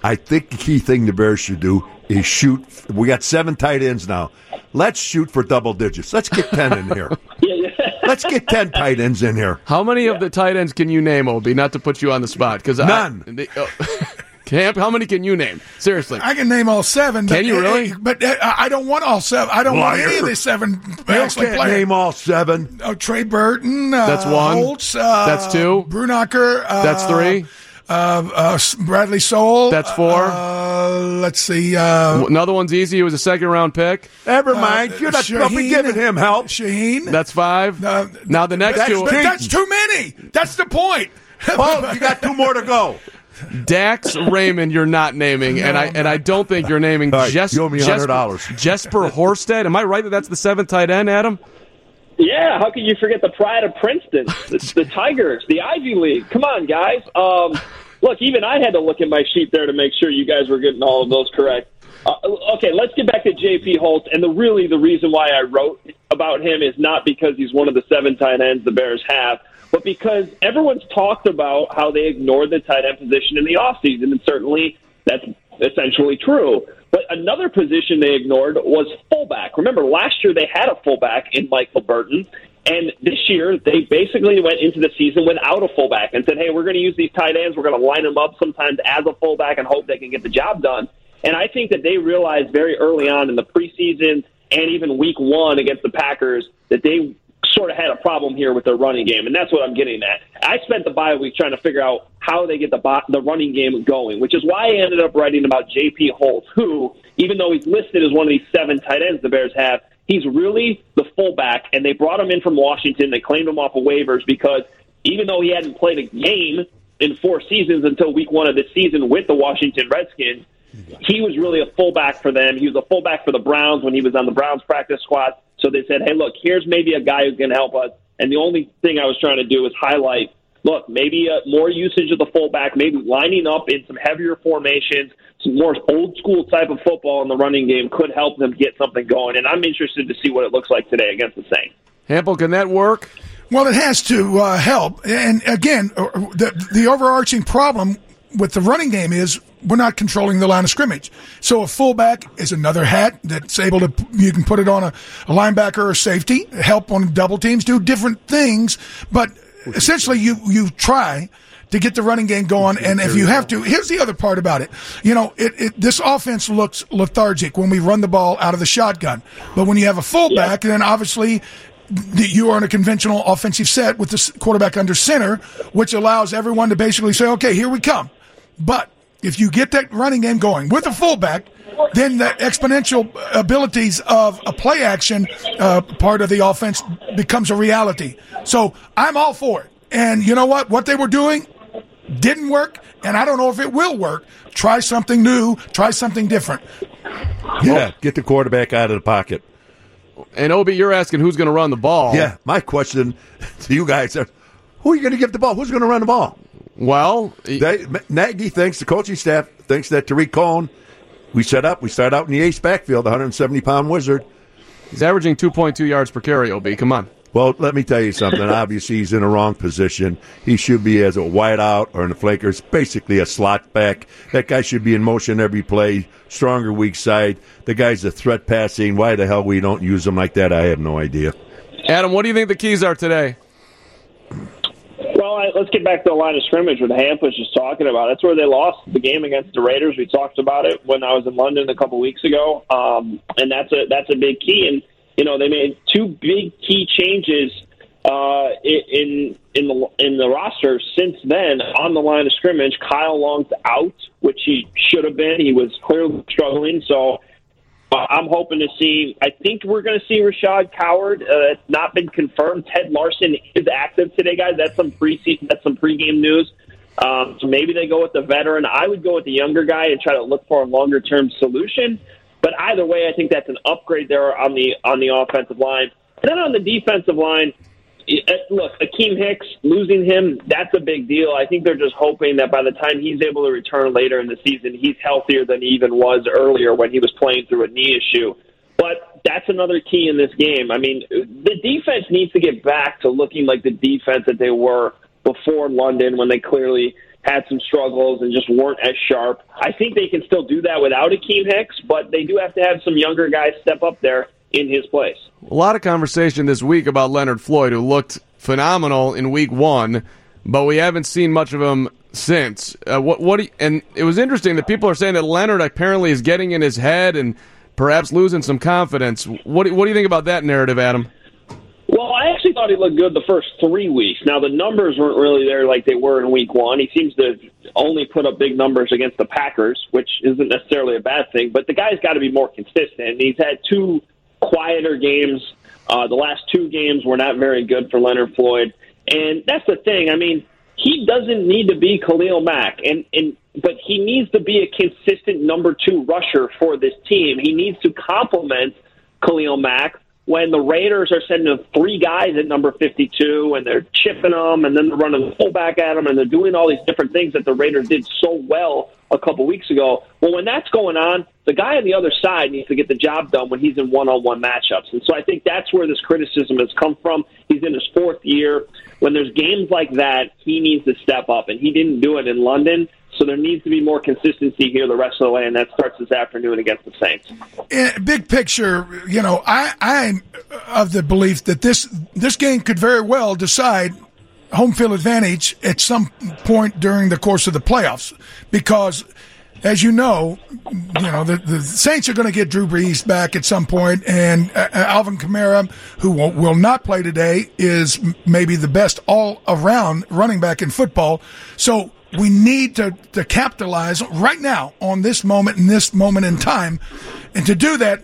I think the key thing the Bears should do is shoot. We got seven tight ends now. Let's shoot for double digits. Let's get 10 in here. Let's get 10 tight ends in here. How many yeah. of the tight ends can you name, Obi? Not to put you on the spot. because None. I, they, oh. Camp, how many can you name? Seriously, I can name all seven. Can you really? But uh, I don't want all seven. I don't want any of the seven. You can't play. name all seven. Oh, Trey Burton. Uh, That's one. Holtz. Uh, That's two. Braunecker. Uh, That's three. Uh, uh, Bradley Sowell. That's four. Uh, let's see. Uh, Another one's easy. It was a second round pick. Never mind. You're not Shaheen, giving him help. Shaheen. That's five. now the next that's, two. That's too many. That's the point. oh, you got two more to go. Dax Raymond, you're not naming, and I and I don't think you're naming. Right, Jes- you owe me hundred dollars. Jesper, Jesper Horsted. Am I right that that's the seventh tight end, Adam? Yeah, how could you forget the pride of Princeton, the, the Tigers, the Ivy League? Come on, guys. Um, look, even I had to look at my sheet there to make sure you guys were getting all of those correct. Uh, okay, let's get back to J.P. Holtz, and the really the reason why I wrote about him is not because he's one of the seven tight ends the Bears have but because everyone's talked about how they ignored the tight end position in the offseason, and certainly that's essentially true. But another position they ignored was fullback. Remember, last year they had a fullback in Michael Burton, And this year, they basically went into the season without a fullback and said, hey, we're going to use these tight ends. We're going to line them up sometimes as a fullback and hope they can get the job done. And I think that they realized very early on in the preseason and even week one against the Packers that they sort of had a problem here with their running game, and that's what I'm getting at. I spent the bye week trying to figure out how they get the the running game going, which is why I ended up writing about J.P. Holtz, who, even though he's listed as one of these seven tight ends the Bears have, he's really the fullback, and they brought him in from Washington. They claimed him off of waivers because even though he hadn't played a game in four seasons until week one of this season with the Washington Redskins, he was really a fullback for them. He was a fullback for the Browns when he was on the Browns practice squad. So they said, hey, look, here's maybe a guy who can help us. And the only thing I was trying to do was highlight, look, maybe uh, more usage of the fullback, maybe lining up in some heavier formations, some more old school type of football in the running game could help them get something going. And I'm interested to see what it looks like today against the Saints. Hampel, can that work? Well, it has to uh, help. And again, uh, the, the overarching problem with the running game is we're not controlling the line of scrimmage. So a fullback is another hat that's able to, you can put it on a, a linebacker or safety, help on double teams, do different things. But essentially you, you try to get the running game going. And if you have to, here's the other part about it. You know, it, it, this offense looks lethargic when we run the ball out of the shotgun. But when you have a fullback, yeah. then obviously you are in a conventional offensive set with the quarterback under center, which allows everyone to basically say, okay, here we come. But if you get that running game going with a fullback, then the exponential abilities of a play action uh, part of the offense becomes a reality. So I'm all for it. And you know what? What they were doing didn't work, and I don't know if it will work. Try something new, try something different. Yeah, get the quarterback out of the pocket. And Obi, you're asking who's going to run the ball. Yeah, my question to you guys is who are you going to give the ball? Who's going to run the ball? Well, they, Nagy thinks the coaching staff thinks that Tarik Cohen. We set up. We start out in the ace backfield, the 170 pound wizard. He's averaging 2.2 yards per carry. Ob, come on. Well, let me tell you something. Obviously, he's in a wrong position. He should be as a wideout or in the flankers, basically a slot back. That guy should be in motion every play, stronger weak side. The guy's a threat passing. Why the hell we don't use him like that? I have no idea. Adam, what do you think the keys are today? Well, I, let's get back to the line of scrimmage the Hamp was just talking about. That's where they lost the game against the Raiders. We talked about it when I was in London a couple weeks ago, um, and that's a that's a big key. And you know they made two big key changes uh, in in the in the roster since then on the line of scrimmage. Kyle Long's out, which he should have been. He was clearly struggling, so I'm hoping to see. I think we're going to see Rashaad Coward. Uh, it's not been confirmed. Ted Larsen is active today, guys. That's some preseason. That's some pregame news. Um, so maybe they go with the veteran. I would go with the younger guy and try to look for a longer term solution. But either way, I think that's an upgrade there on the on the offensive line. And then on the defensive line, Uh, look, Akiem Hicks losing him, that's a big deal. I think they're just hoping that by the time he's able to return later in the season, he's healthier than he even was earlier when he was playing through a knee issue. But that's another key in this game. I mean, the defense needs to get back to looking like the defense that they were before London when they clearly had some struggles and just weren't as sharp. I think they can still do that without Akiem Hicks, but they do have to have some younger guys step up there in his place. A lot of conversation this week about Leonard Floyd, who looked phenomenal in Week One, but we haven't seen much of him since. Uh, what? What? You, and it was interesting that people are saying that Leonard apparently is getting in his head and perhaps losing some confidence. What? What do you think about that narrative, Adam? Well, I actually thought he looked good the first three weeks. Now the numbers weren't really there like they were in Week One. He seems to only put up big numbers against the Packers, which isn't necessarily a bad thing. But the guy's got to be more consistent. He's had two quieter games. Uh, the last two games were not very good for Leonard Floyd, and that's the thing. I mean, he doesn't need to be Khalil Mack, and and but he needs to be a consistent number two rusher for this team. He needs to complement Khalil Mack when the Raiders are sending three guys at number 52 and they're chipping them and then they're running the fullback at them and they're doing all these different things that the Raiders did so well a couple weeks ago. Well, when that's going on, the guy on the other side needs to get the job done when he's in one-on-one matchups. And so I think that's where this criticism has come from. He's in his fourth year. When there's games like that, he needs to step up, and he didn't do it in London. So there needs to be more consistency here the rest of the way, and that starts this afternoon against the Saints. In big picture, you know, I I'm of the belief that this this game could very well decide home field advantage at some point during the course of the playoffs because as you know, you know the, the Saints are going to get Drew Brees back at some point, and uh, Alvin Kamara, who will, will, not play today, is maybe the best all-around running back in football. So we need to, to capitalize right now on this moment in this moment in time, and to do that,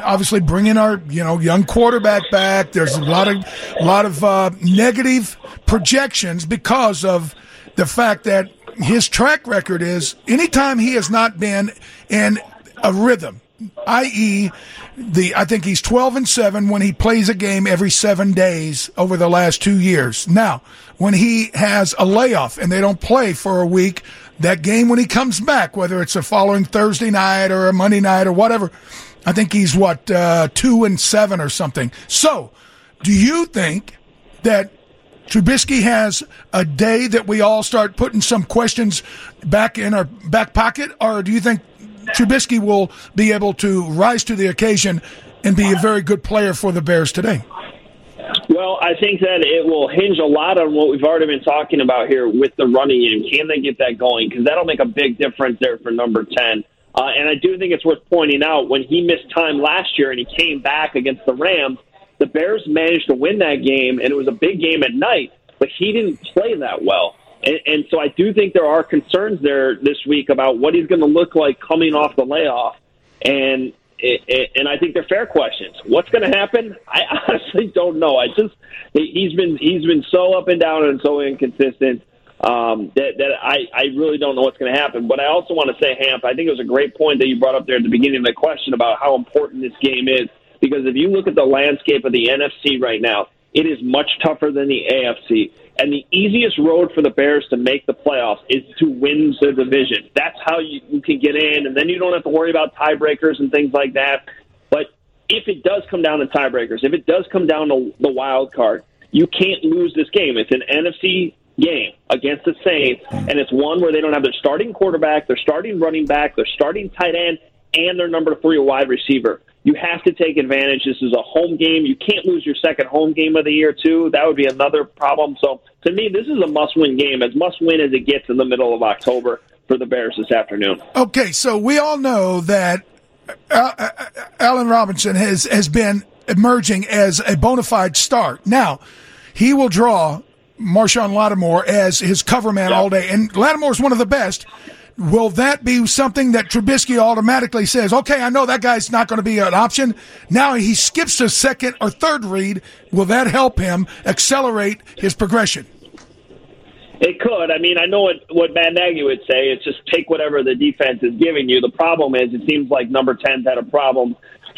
obviously bring in our you know young quarterback back. There's a lot of a lot of uh, negative projections because of the fact that his track record is anytime he has not been in a rhythm, i.e., the I think he's 12 and 7 when he plays a game every 7 days over the last 2 years. Now, when he has a layoff and they don't play for a week, that game when he comes back, whether it's a following Thursday night or a Monday night or whatever, I think he's what uh, 2 and 7 or something. So, do you think that Trubisky has a day that we all start putting some questions back in our back pocket, or do you think Trubisky will be able to rise to the occasion and be a very good player for the Bears today? Well, I think that it will hinge a lot on what we've already been talking about here with the running game. Can they get that going? Because that'll make a big difference there for number 10. Uh, and I do think it's worth pointing out when he missed time last year and he came back against the Rams – the Bears managed to win that game, and it was a big game at night, but he didn't play that well. And, and so I do think there are concerns there this week about what he's going to look like coming off the layoff. And and I think they're fair questions. What's going to happen? I honestly don't know. I just he's been he's been so up and down and so inconsistent um, that that I I really don't know what's going to happen. But I also want to say, Hamp, I think it was a great point that you brought up there at the beginning of the question about how important this game is because if you look at the landscape of the NFC right now, it is much tougher than the AFC. And the easiest road for the Bears to make the playoffs is to win the division. That's how you, you can get in, and then you don't have to worry about tiebreakers and things like that. But if it does come down to tiebreakers, if it does come down to the wild card, you can't lose this game. It's an NFC game against the Saints, and it's one where they don't have their starting quarterback, their starting running back, their starting tight end, and their number three wide receiver. You have to take advantage. This is a home game. You can't lose your second home game of the year, too. That would be another problem. So, to me, this is a must win game, as must win as it gets in the middle of October for the Bears this afternoon. Okay, so we all know that uh, uh, Allen Robinson has, has been emerging as a bona fide star. Now, he will draw Marshon Lattimore as his cover man yep. all day, and Lattimore is one of the best. Will that be something that Trubisky automatically says, okay, I know that guy's not going to be an option. Now he skips a second or third read. Will that help him accelerate his progression? It could. I mean, I know what, what Matt Nagy would say. It's just take whatever the defense is giving you. The problem is it seems like number 10's had a problem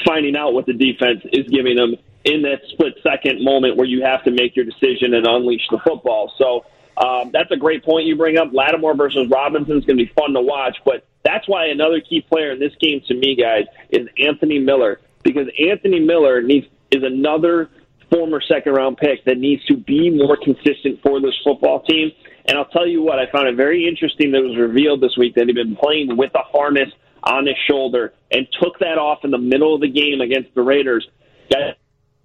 finding out what the defense is giving them in that split second moment where you have to make your decision and unleash the football. So um, that's a great point you bring up. Lattimore versus Robinson is going to be fun to watch, but that's why another key player in this game to me, guys, is Anthony Miller because Anthony Miller needs is another former second round pick that needs to be more consistent for this football team. And I'll tell you what, I found it very interesting that it was revealed this week that he'd been playing with a harness on his shoulder and took that off in the middle of the game against the Raiders. Got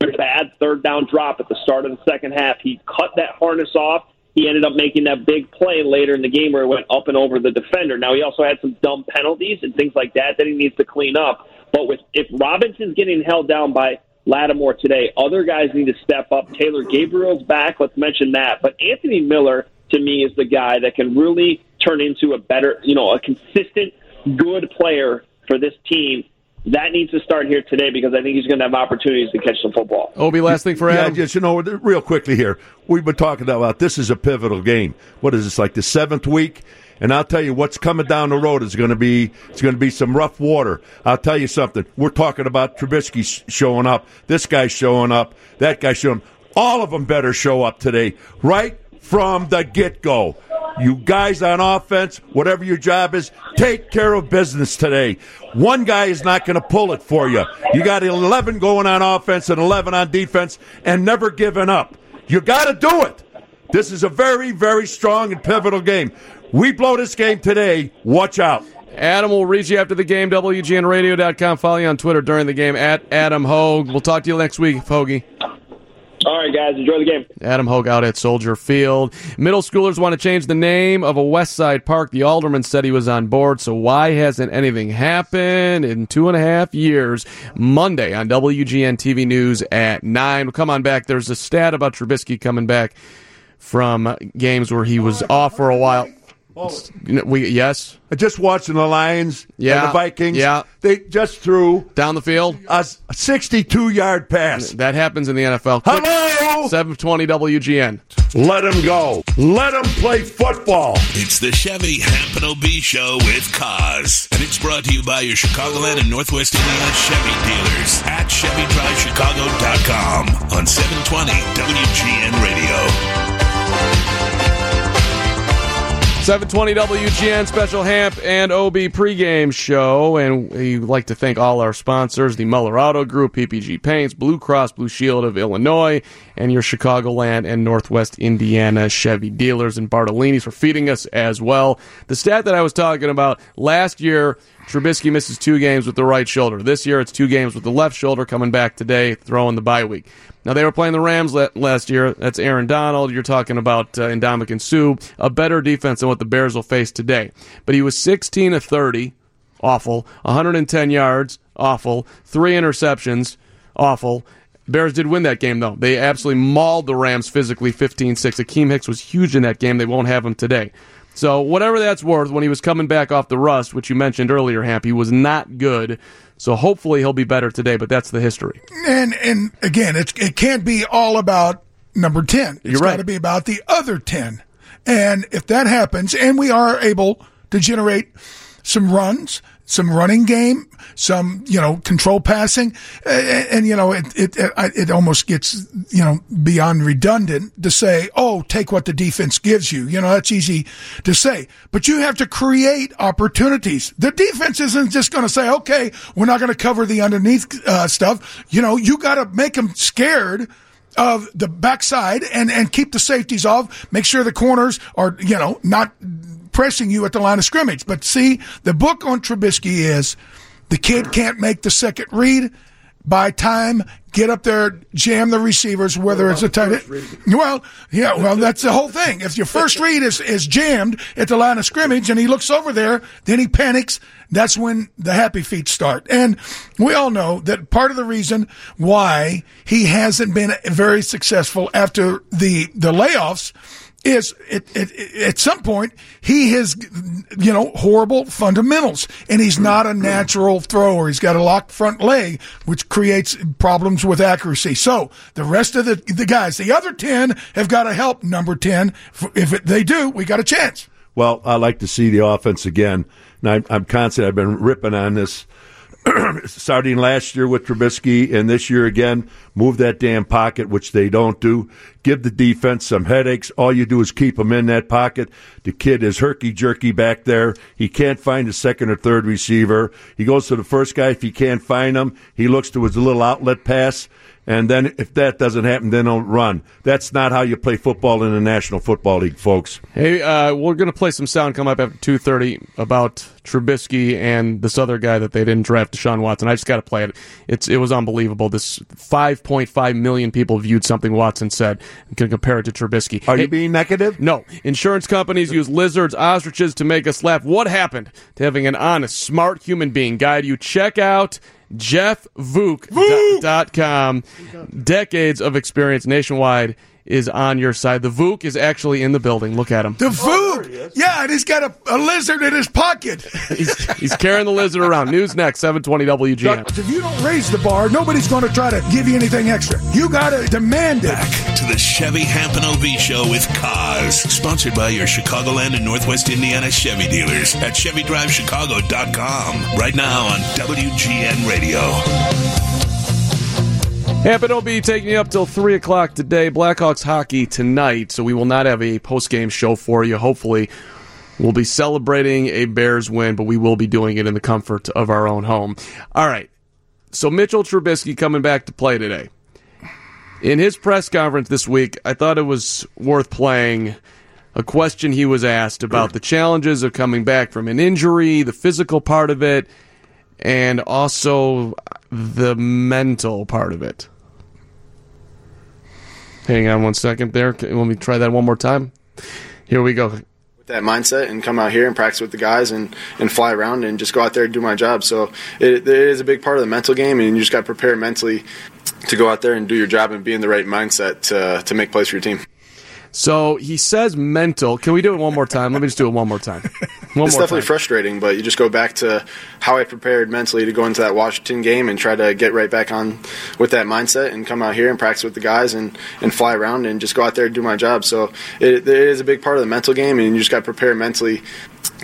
a bad third down drop at the start of the second half. He cut that harness off he ended up making that big play later in the game where he went up and over the defender. Now he also had some dumb penalties and things like that that he needs to clean up. But with if Robinson's getting held down by Lattimore today, other guys need to step up. Taylor Gabriel's back. Let's mention that. But Anthony Miller to me is the guy that can really turn into a better, you know, a consistent, good player for this team that needs to start here today because I think he's going to have opportunities to catch some football. Obi, last thing for Adam. Yeah, just you know, real quickly here, we've been talking about this is a pivotal game. What is this like the seventh week? And I'll tell you what's coming down the road is going to be it's going to be some rough water. I'll tell you something. We're talking about Trubisky showing up. This guy showing up. That guy showing. Up. All of them better show up today, right from the get go. You guys on offense, whatever your job is, take care of business today. One guy is not going to pull it for you. You got 11 going on offense and 11 on defense and never giving up. You got to do it. This is a very, very strong and pivotal game. We blow this game today. Watch out. Adam will reach you after the game. WGNradio.com. Follow you on Twitter during the game at Adam Hoge. We'll talk to you next week, Hoagie. All right, guys, enjoy the game. Adam Hoge out at Soldier Field. Middle schoolers want to change the name of a West Side park. The alderman said he was on board, so why hasn't anything happened in two and a half years? Monday on WGN TV News at 9. Come on back. There's a stat about Trubisky coming back from games where he was off for a while. We yes. I just watching the Lions Yeah. and the Vikings. Yeah. They just threw Down the field. a 62 yard pass. That happens in the NFL. Hello! 720 WGN. Let them go. Let them play football. It's the Chevy Hampton OB Show with Kaz. And it's brought to you by your Chicagoland and Northwest Indiana Chevy dealers at ChevyDriveChicago.com on 720 WGN Radio. 720 WGN special Hamp and OB pregame show. And we'd like to thank all our sponsors the Muller Auto Group, PPG Paints, Blue Cross Blue Shield of Illinois, and your Chicagoland and Northwest Indiana Chevy dealers and Bartolini's for feeding us as well. The stat that I was talking about last year, Trubisky misses two games with the right shoulder. This year, it's two games with the left shoulder coming back today, throwing the bye week. Now, they were playing the Rams la- last year. That's Aaron Donald. You're talking about uh, and Suh, a better defense than what the Bears will face today. But he was 16 of 30, awful. 110 yards, awful. Three interceptions, awful. Bears did win that game, though. They absolutely mauled the Rams physically 15 6. Akiem Hicks was huge in that game. They won't have him today. So, whatever that's worth, when he was coming back off the rust, which you mentioned earlier, Hamp, he was not good. So, hopefully, he'll be better today, but that's the history. And and again, it's, it can't be all about number 10. It's You're right. got to be about the other 10. And if that happens, and we are able to generate some runs, some running game, some, you know, control passing, and, and you know, it, it, it, almost gets, you know, beyond redundant to say, oh, take what the defense gives you. You know, that's easy to say, but you have to create opportunities. The defense isn't just going to say, okay, we're not going to cover the underneath uh, stuff. You know, you got to make them scared of the backside and, and keep the safeties off. Make sure the corners are, you know, not pressing you at the line of scrimmage. But see, the book on Trubisky is the kid can't make the second read. By time, get up there, jam the receivers, whether it's a tight end. Well, yeah, well, that's the whole thing. If your first read is, is jammed at the line of scrimmage and he looks over there, then he panics. That's when the happy feet start. And we all know that part of the reason why he hasn't been very successful after the, the layoffs is it, it, it- at some point he has you know horrible fundamentals and he's not a natural thrower he's got a locked front leg which creates problems with accuracy so the rest of the the guys the other 10 have got to help number 10 if they do we got a chance Well, I like to see the offense again. And I'm, I'm constant. I've been ripping on this starting last year with Trubisky and this year again. Move that damn pocket, which they don't do. Give the defense some headaches. All you do is keep him in that pocket. The kid is herky jerky back there. He can't find a second or third receiver. He goes to the first guy. If he can't find him, he looks to his little outlet pass. And then if that doesn't happen, then he'll run. That's not how you play football in the National Football League, folks. Hey, uh, we're going to play some sound come up after 2.30 about Trubisky and this other guy that they didn't draft, Deshaun Watson. I just got to play it. It's It was unbelievable. This 5.5 million people viewed something Watson said and can compare it to Trubisky. Are Hey, you being negative? No. Insurance companies use lizards, ostriches to make us laugh. What happened to having an honest, smart human being guide you? Check out jeffvook.com. Decades of experience nationwide is on your side. The Vook is actually in the building. Look at him. the food yeah and he's got a, a lizard in his pocket He's, he's carrying the lizard around. News next, 720 WGN. if you don't raise the bar nobody's going to try to give you anything extra you got to demand it Back to the Chevy Hampton OB Show with Kaz, sponsored by your Chicagoland and Northwest Indiana Chevy dealers at ChevyDriveChicago.com. Right now on WGN Radio. Hampton will be taking you up till 3 o'clock today. Blackhawks hockey tonight, so we will not have a post-game show for you. Hopefully, we'll be celebrating a Bears win, but we will be doing it in the comfort of our own home. All right, so Mitchell Trubisky coming back to play today. In his press conference this week, I thought it was worth playing a question he was asked about the challenges of coming back from an injury, the physical part of it, and also the mental part of it. Hang on one second there. Let me try that one more time. Here we go With that mindset and come out here and practice with the guys and, and fly around and just go out there and do my job. So it, it is a big part of the mental game, and you just got to prepare mentally to go out there and do your job and be in the right mindset to, to make plays for your team. So he says mental. Can we do it one more time? Let me just do it one more time. One it's more definitely time. frustrating, but you just go back to how I prepared mentally to go into that Washington game and try to get right back on with that mindset and come out here and practice with the guys and, and fly around and just go out there and do my job. So it, it is a big part of the mental game, and you just got to prepare mentally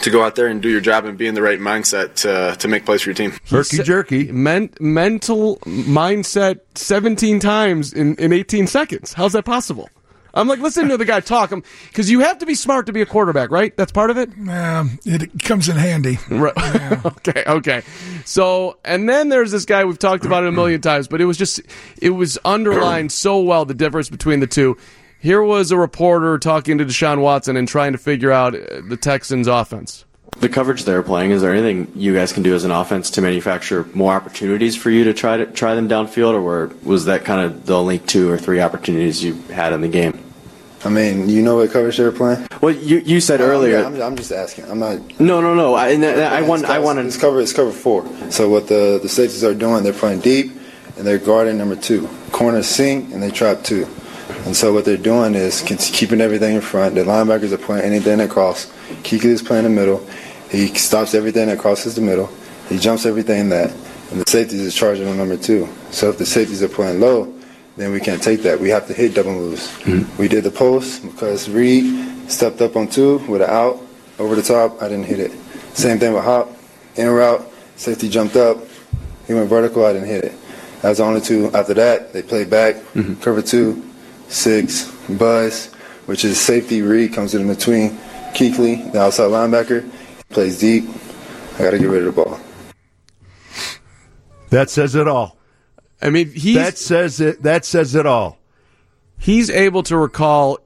to go out there and do your job and be in the right mindset to, to make plays for your team. Herky jerky. Men- mental mindset 17 times in, in 18 seconds. How's that possible? I'm like listening to the guy talk him because you have to be smart to be a quarterback, right? That's part of it. Um, it comes in handy. Right. okay. Okay. So, and then there's this guy we've talked about it a million times, but it was just it was underlined so well the difference between the two. Here was a reporter talking to Deshaun Watson and trying to figure out uh, the Texans' offense. The coverage they're playing, is there anything you guys can do as an offense to manufacture more opportunities for you to try to try them downfield, or was that kind of the only two or three opportunities you had in the game? I mean, you know what coverage they were playing? Well, you you said Oh, earlier. yeah, I'm, I'm just asking. I'm not. no, no, no. I, and I want It's I want It's to. cover. It's cover four. So what the the safeties are doing? They're playing deep, and they're guarding number two. corner sink, and they trap two. And so what they're doing is keeping everything in front. The linebackers are playing anything across. Kuechly is playing the middle. He stops everything that crosses the middle. He jumps everything that, and the safeties is charging on number two. So if the safeties are playing low, then we can't take that. We have to hit double moves. Mm-hmm. We did the post because Reid stepped up on two with an out over the top. I didn't hit it. Same thing with Hop, in route, safety jumped up. He went vertical. I didn't hit it. That was the only two. After that, they played back, mm-hmm. cover two, six, buzz, which is safety. Reid comes in between. Kuechly, the outside linebacker, plays deep. I got to get rid of the ball. That says it all. I mean, he's That says it. That says it all. he's able to recall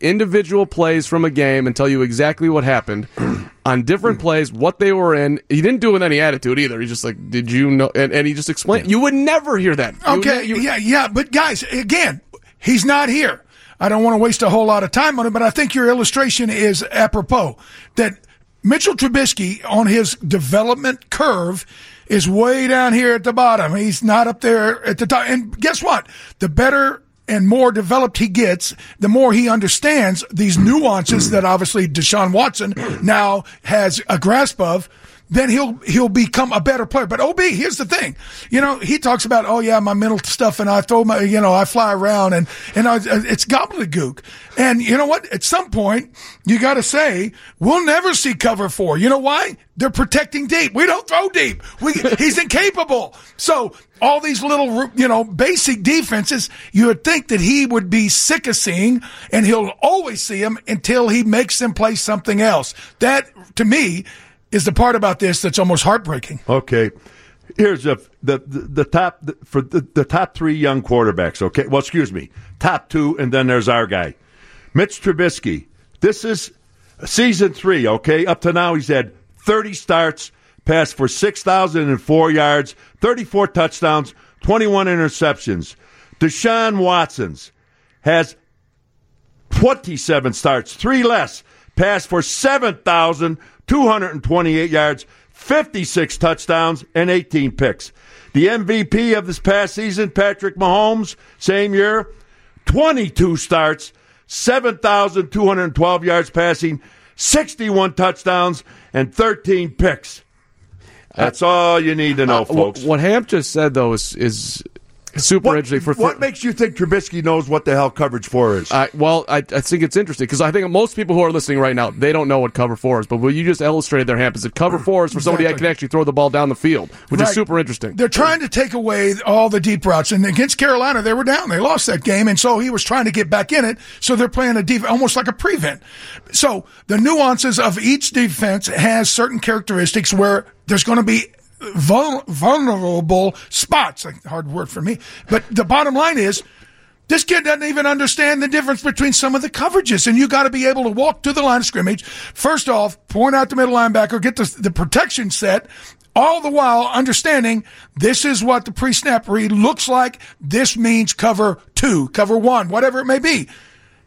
individual plays from a game and tell you exactly what happened on different mm. plays, what they were in. He didn't do it with any attitude either. He's just like, "Did you know?" And, and he just explained. You would never hear that. Okay, ne- you- yeah, yeah, but guys, again, he's not here. I don't want to waste a whole lot of time on it, but I think your illustration is apropos that Mitchell Trubisky on his development curve is way down here at the bottom. He's not up there at the top. And guess what? The better and more developed he gets, the more he understands these nuances that obviously Deshaun Watson now has a grasp of then he'll he'll become a better player. But Ob, here's the thing, you know, he talks about oh yeah, my mental stuff, and I throw my you know I fly around and and I, uh, it's gobbledygook. And you know what? At some point, you got to say we'll never see cover four. You know why? They're protecting deep. We don't throw deep. We, he's incapable. So all these little you know basic defenses, you would think that he would be sick of seeing, and he'll always see them until he makes them play something else. That to me is the part about this that's almost heartbreaking. Okay. Here's the, the the top the, for the, the top three young quarterbacks. Okay, well, excuse me, top two, and then there's our guy, Mitch Trubisky. This is season three. Okay, up to now he's had 30 starts, passed for 6,004 yards, 34 touchdowns, 21 interceptions. Deshaun Watson's has 27 starts, three less, passed for 7,228 yards, 56 touchdowns, and 18 picks. The MVP of this past season, Patrick Mahomes, same year, 22 starts, 7,212 yards passing, 61 touchdowns, and 13 picks. That's all you need to know, Uh, folks. What, what Hamp just said though is is super What, interesting. For what makes you think Trubisky knows what the hell coverage four is? I, well, I, I think it's interesting because I think most people who are listening right now they don't know what cover four is. But what you just illustrated there, Hamp, is that cover four is for somebody that can actually throw the ball down the field, which is super interesting. They're trying to take away all the deep routes, and against Carolina, they were down. They lost that game, and so he was trying to get back in it. So they're playing a deep, almost like a prevent. So the nuances of each defense has certain characteristics where there's going to be vul- vulnerable spots. A hard word for me, but the bottom line is This kid doesn't even understand the difference between some of the coverages, and you got to be able to walk to the line of scrimmage. First off, point out the middle linebacker, get the, the protection set, all the while understanding this is what the pre-snap read looks like. This means cover two, cover one, whatever it may be.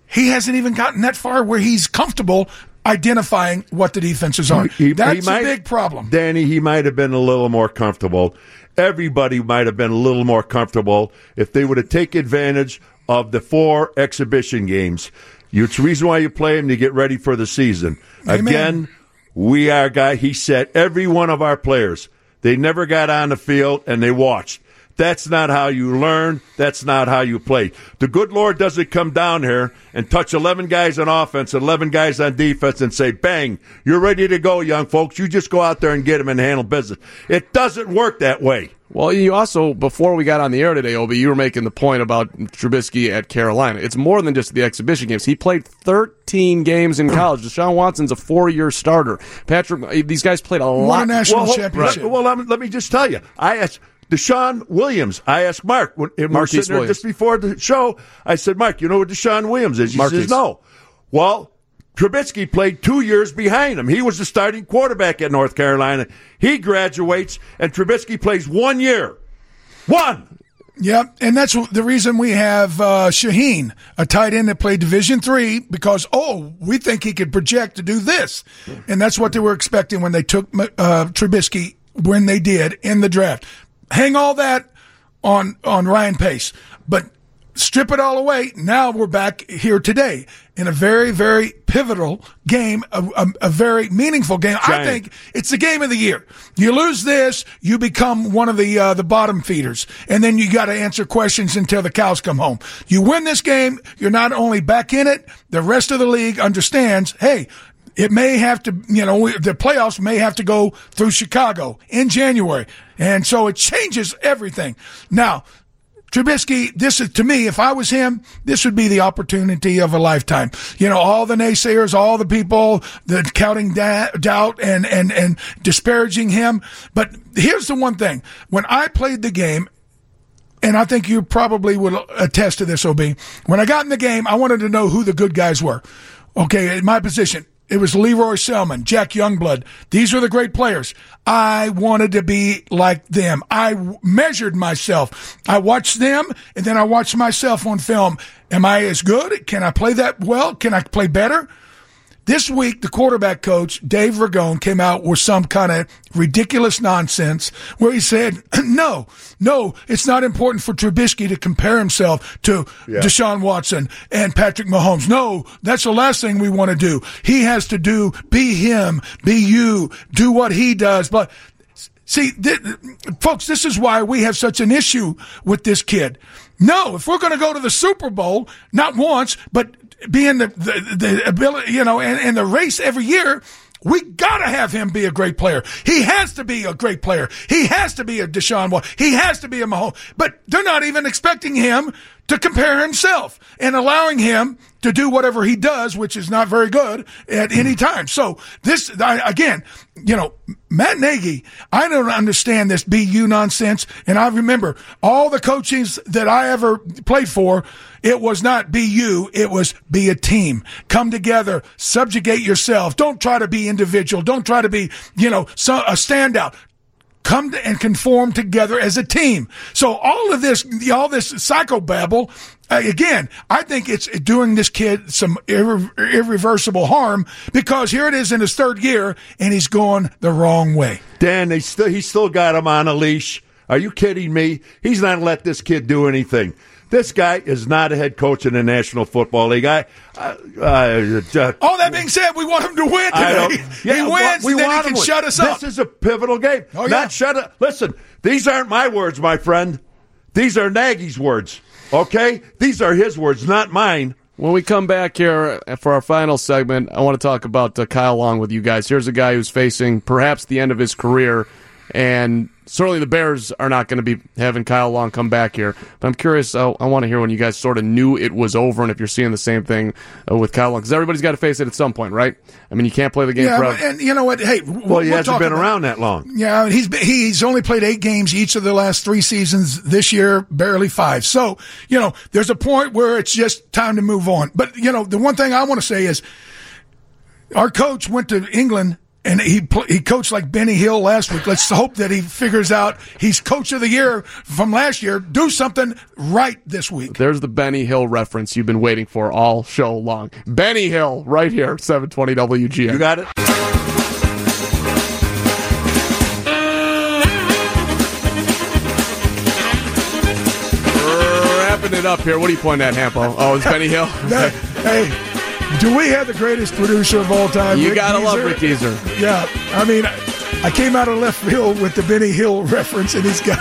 He hasn't even gotten that far where he's comfortable identifying what the defenses are. He- he That's might- a big problem. Danny, he might have been a little more comfortable. Everybody might have been a little more comfortable if they would have taken advantage of the four exhibition games. It's the reason why you play them to get ready for the season. Amen. Again, we are a guy. He said every one of our players. They never got on the field and they watched. That's not how you learn. That's not how you play. The good Lord doesn't come down here and touch 11 guys on offense, 11 guys on defense, and say, bang, you're ready to go, young folks. You just go out there and get them and handle business. It doesn't work that way. Well, you also, before we got on the air today, Obi, you were making the point about Trubisky at Carolina. It's more than just the exhibition games. He played 13 games in college. Deshaun Watson's a four year starter. Patrick, these guys played a Won lot. a national well, hold- championship. Well, let me, let me just tell you. I asked Deshaun Williams. I asked Mark when we were Marquise sitting there just before the show. I said, Mark, you know what Deshaun Williams is? He Marquise. says no. Well, Trubisky played two years behind him. He was the starting quarterback at North Carolina. He graduates, and Trubisky plays one year. One. Yep, and that's the reason we have uh, Shaheen, a tight end that played Division three, because oh, we think he could project to do this, and that's what they were expecting when they took uh, Trubisky when they did in the draft. Hang all that on on Ryan Pace, but strip it all away. Now we're back here today in a very very pivotal game, a, a, a very meaningful game. I think it's the game of the year. You lose this, you become one of the uh, the bottom feeders, and then you got to answer questions until the cows come home. You win this game, you're not only back in it. The rest of the league understands. Hey. It may have to, you know, the playoffs may have to go through Chicago in January. And so it changes everything. Now, Trubisky, this is to me, if I was him, this would be the opportunity of a lifetime. You know, all the naysayers, all the people that counting da- doubt and, and, and disparaging him. But here's the one thing. When I played the game, and I think you probably would attest to this, OB. When I got in the game, I wanted to know who the good guys were. Okay, in my position, it was Lee Roy Selmon, Jack Youngblood. These were the great players. I wanted to be like them. I w- measured myself. I watched them, and then I watched myself on film. Am I as good? Can I play that well? Can I play better? This week, the quarterback coach, Dave Ragone, came out with some kind of ridiculous nonsense where he said, no, no, it's not important for Trubisky to compare himself to Deshaun Watson and Patrick Mahomes. No, that's the last thing we want to do. He has to do, be him, be you, do what he does. But See, th- folks, this is why we have such an issue with this kid. No, if we're going to go to the Super Bowl, not once, but be in the, the, the ability, you know, and, and the race every year, we gotta have him be a great player. He has to be a great player. He has to be a Deshaun Watson. He has to be a Mahomes. But they're not even expecting him to compare himself and allowing him to do whatever he does, which is not very good at any time. So this, I, again, you know, Matt Nagy, I don't understand this BU nonsense. And I remember all the coachings that I ever played for, it was not be you, it was be a team. Come together, subjugate yourself. Don't try to be individual. Don't try to be, you know, a standout come to, and conform together as a team. So all of this, all this psychobabble, uh, again, I think it's doing this kid some irre- irreversible harm because here it is in his third year and he's going the wrong way. Dan, they still he still got him on a leash. Are you kidding me? He's not let this kid do anything. This guy is not a head coach in the National Football League. I, uh, uh, All that being said, we want him to win today. Yeah, he wins, we then he want can to shut win. us up. This is a pivotal game. Oh, yeah. Not shut up. Listen, these aren't my words, my friend. These are Nagy's words. Okay, these are his words, not mine. When we come back here for our final segment, I want to talk about uh, Kyle Long with you guys. Here's a guy who's facing perhaps the end of his career, and certainly the Bears are not going to be having Kyle Long come back here. But I'm curious. I, I want to hear when you guys sort of knew it was over, and if you're seeing the same thing uh, with Kyle Long, because everybody's got to face it at some point, right? I mean, you can't play the game Yeah, forever. and you know what? Hey, Well, he hasn't been around that long. Yeah, he's been- he's only played eight games each of the last three seasons. This year, barely five. So you know, there's a point where it's just time to move on. But you know, the one thing I want to say is, our coach went to England. And he pl- he coached like Benny Hill last week. Let's hope that he figures out he's coach of the year from last year. Do something right this week. There's the Benny Hill reference you've been waiting for all show long. Benny Hill, right here, 720 WGN. You got it. Wrapping it up here. What are you pointing at, Hampo? Oh, it's Benny Hill. That- hey, do we have the greatest producer of all time? You Rick gotta love Geezer? Rick Geezer. Yeah, I mean, I came out of left field with the Benny Hill reference, and he's got.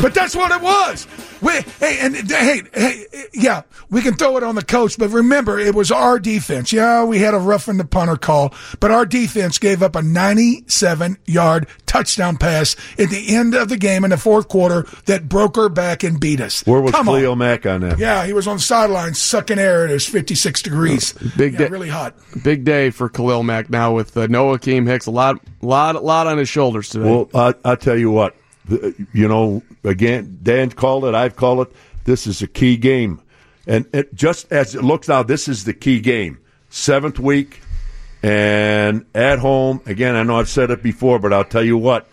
But that's what it was. We, hey, and hey, hey, yeah, we can throw it on the coach, but remember, it was our defense. Yeah, we had a rough in the punter call, but our defense gave up a 97 yard touchdown pass at the end of the game in the fourth quarter that broke our back and beat us. Where was Come on. Mack on that? Yeah, he was on the sideline sucking air. It was 56 degrees. Big yeah, day. really hot. Big day for Khalil Mack now with uh, no Akiem Hicks. A lot, lot, lot on his shoulders today. Well, I, I'll tell you what. You know, again, Dan called it. I've called it. This is a key game, and it, just as it looks now, this is the key game. Seventh week, and at home. Again, I know I've said it before, but I'll tell you what.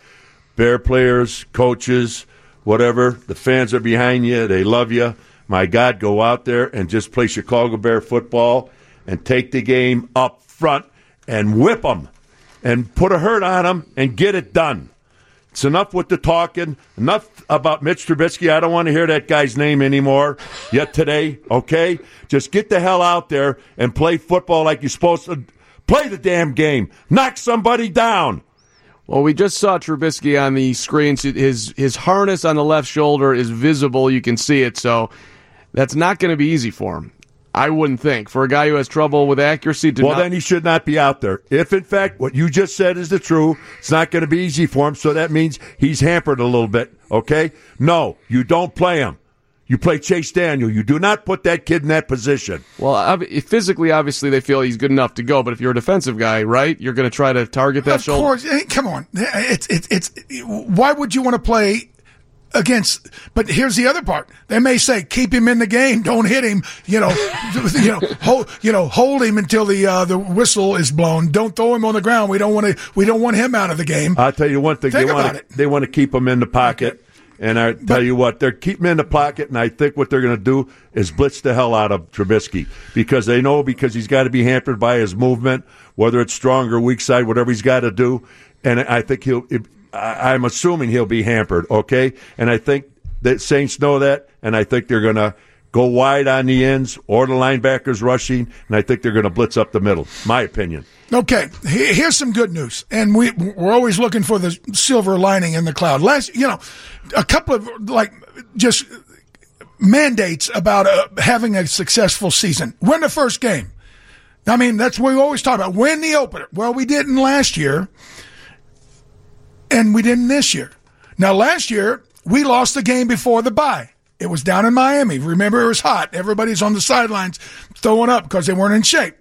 Bear players, coaches, whatever, the fans are behind you. They love you. My God, go out there and just play Chicago Bear football and take the game up front and whip them and put a hurt on them and get it done. It's enough with the talking. Enough about Mitch Trubisky. I don't want to hear that guy's name anymore yet today, okay? Just get the hell out there and play football like you're supposed to. Play the damn game. Knock somebody down. Well, we just saw Trubisky on the screen. His his harness on the left shoulder is visible. You can see it. So that's not going to be easy for him. I wouldn't think for a guy who has trouble with accuracy. To Well, not- then he should not be out there. If, in fact, what you just said is the true, it's not going to be easy for him, so that means he's hampered a little bit, okay? No, you don't play him. You play Chase Daniel. You do not put that kid in that position. well, physically, obviously, they feel he's good enough to go. But if you're a defensive guy, right, you're going to try to target that of shoulder. course, come on. It's it's it's. Why would you want to play against? But here's the other part. They may say keep him in the game, don't hit him. You know, you know, hold you know, hold him until the uh, the whistle is blown. Don't throw him on the ground. We don't want to. We don't want him out of the game. I'll tell you one thing. Think they want to they want to keep him in the pocket. And I tell you what, they're keeping him in the pocket, and I think what they're going to do is blitz the hell out of Trubisky because they know because he's got to be hampered by his movement, whether it's strong or weak side, whatever he's got to do. And I think he'll. I'm assuming he'll be hampered. Okay, and I think that Saints know that, and I think they're going to go wide on the ends or the linebackers rushing, and I think they're going to blitz up the middle. My opinion. Okay, here's some good news, and we we're always looking for the silver lining in the cloud. Last, you know, a couple of like just mandates about uh, having a successful season. Win the first game. I mean, that's what we always talk about. Win the opener. Well, we didn't last year, and we didn't this year. Now, last year we lost the game before the bye. It was down in Miami. Remember, it was hot. Everybody's on the sidelines throwing up because they weren't in shape.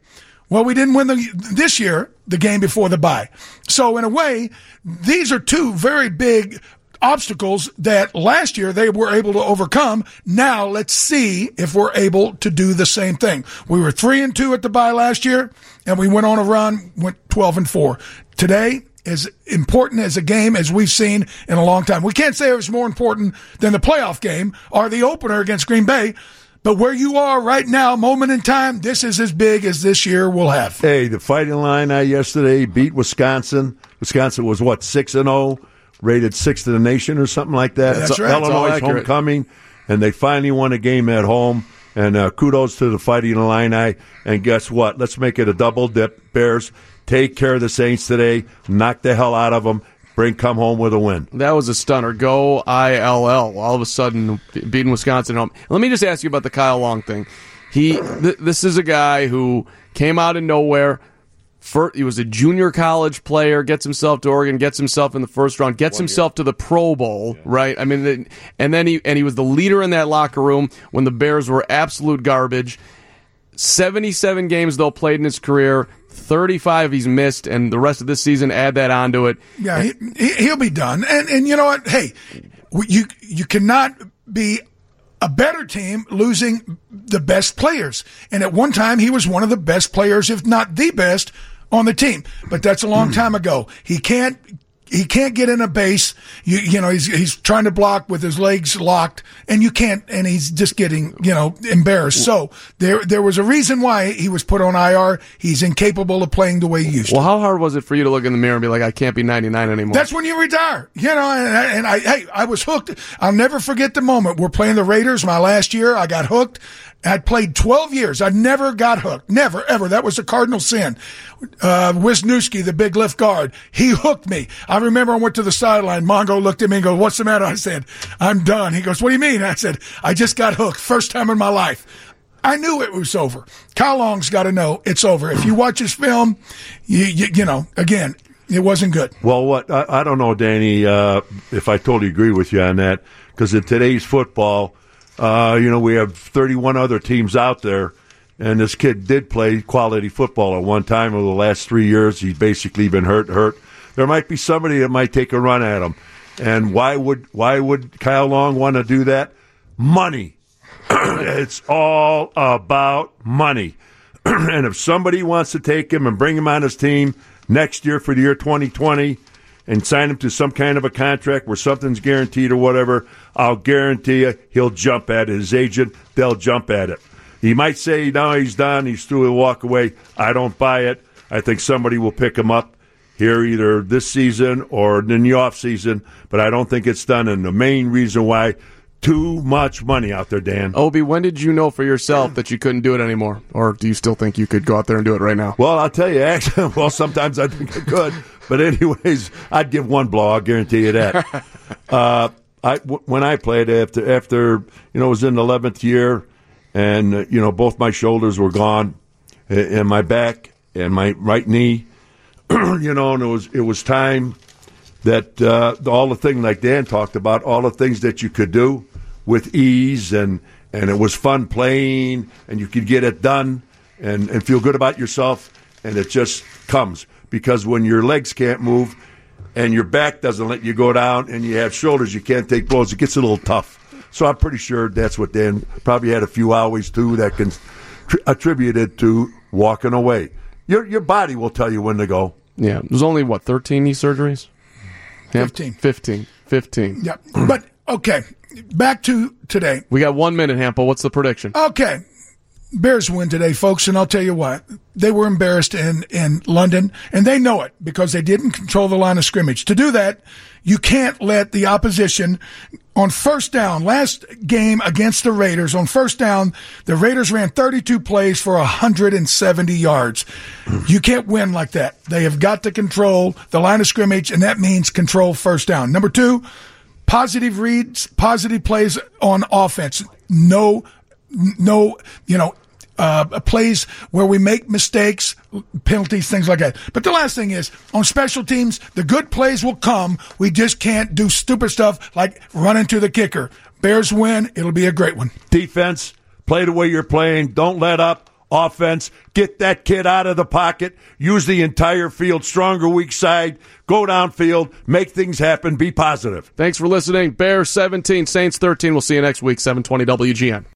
Well, we didn't win the, this year, the game before the bye. So in a way, these are two very big obstacles that last year they were able to overcome. Now let's see if we're able to do the same thing. We were three and two at the bye last year and we went on a run, went 12 and four. Today, as important as a game as we've seen in a long time. We can't say it was more important than the playoff game or the opener against Green Bay, but where you are right now, moment in time, this is as big as this year will have. Hey, the Fighting Line Illini yesterday beat Wisconsin. Wisconsin was what six and zero, rated sixth in the nation or something like that. That's It's right. Illinois homecoming, and they finally won a game at home. And uh, kudos to the Fighting Illini. And guess what? Let's make it a double dip. Bears take care of the Saints today. Knock the hell out of them. Bring come home with a win. That was a stunner. Go ILL. All of a sudden, beating Wisconsin home. Let me just ask you about the Kyle Long thing. He, th- this is a guy who came out of nowhere, Fir- he was a junior college player, gets himself to Oregon, gets himself in the first round, gets himself to the Pro Bowl, right? I mean, and then he and he was the leader in that locker room when the Bears were absolute garbage. 77 games though played in his career, 35 he's missed, and the rest of this season add that onto it. Yeah, he, he- he'll be done. And and you know what? Hey, you you cannot be a better team losing the best players. And at one time, he was one of the best players, if not the best, on the team. But that's a long hmm. time ago. He can't. He can't get in a base. You, you know, he's, he's trying to block with his legs locked and you can't, and he's just getting, you know, embarrassed. So there, there was a reason why he was put on IR. He's incapable of playing the way he used to. Well, how hard was it for you to look in the mirror and be like, I can't be 99 anymore? That's when you retire. You know, and, I- and I, hey, I was hooked. I'll never forget the moment. We're playing the Raiders my last year. I got hooked. I'd played 12 years. I never got hooked. Never, ever. That was a cardinal sin. Uh, Wisniewski, the big left guard, he hooked me. I remember I went to the sideline. Mongo looked at me and goes, what's the matter? I said, I'm done. He goes, what do you mean? I said, I just got hooked. First time in my life. I knew it was over. Kyle Long's got to know it's over. If you watch his film, you, you, you know, again, it wasn't good. Well, what I, I don't know, Danny, uh, if I totally agree with you on that, because in today's football, uh, you know, we have 31 other teams out there, and this kid did play quality football at one time. Over the last three years, he's basically been hurt, hurt. There might be somebody that might take a run at him, and why would why would Kyle Long want to do that? Money. it's all about money. and if somebody wants to take him and bring him on his team next year for the year 2020 and sign him to some kind of a contract where something's guaranteed or whatever, I'll guarantee you he'll jump at it. His agent, they'll jump at it. He might say, no, he's done, he's through, he'll walk away. I don't buy it. I think somebody will pick him up here either this season or in the off season, but I don't think it's done. And the main reason why, too much money out there, Dan. OB, when did you know for yourself that you couldn't do it anymore? Or do you still think you could go out there and do it right now? Well, I'll tell you, actually, well, sometimes I think I could, but anyways, I'd give one blow. I'll guarantee you that. uh, I w- when I played after after you know it was in the eleventh year, and uh, you know both my shoulders were gone, and my back and my right knee, you know, and it was it was time that uh, all the thing like Dan talked about, all the things that you could do with ease and and it was fun playing and you could get it done and, and feel good about yourself and it just comes because when your legs can't move and your back doesn't let you go down and you have shoulders you can't take blows it gets a little tough so i'm pretty sure that's what dan probably had a few hours too that can tr- attribute it to walking away your, your body will tell you when to go Yeah. there's only, what, 13 knee surgeries? Yeah, 15. 15. 15. Yep. But okay, back to today. We got one minute, Hampo. What's the prediction? Okay. Bears win today, folks, and I'll tell you what. They were embarrassed in, in London, and they know it because they didn't control the line of scrimmage. To do that, you can't let the opposition on first down, last game against the Raiders, on first down, the Raiders ran 32 plays for 170 yards. You can't win like that. They have got to control the line of scrimmage, and that means control first down. Number two, positive reads, positive plays on offense. No, no, you know, uh, plays where we make mistakes, penalties, things like that. But the last thing is on special teams, the good plays will come. We just can't do stupid stuff like run into the kicker. Bears win. It'll be a great one. defense, play the way you're playing, don't let up. Offense, get that kid out of the pocket, use the entire field, stronger weak side, go downfield, make things happen, be positive. Thanks for listening. Bears 17, Saints 13. We'll see you next week, 720 WGN.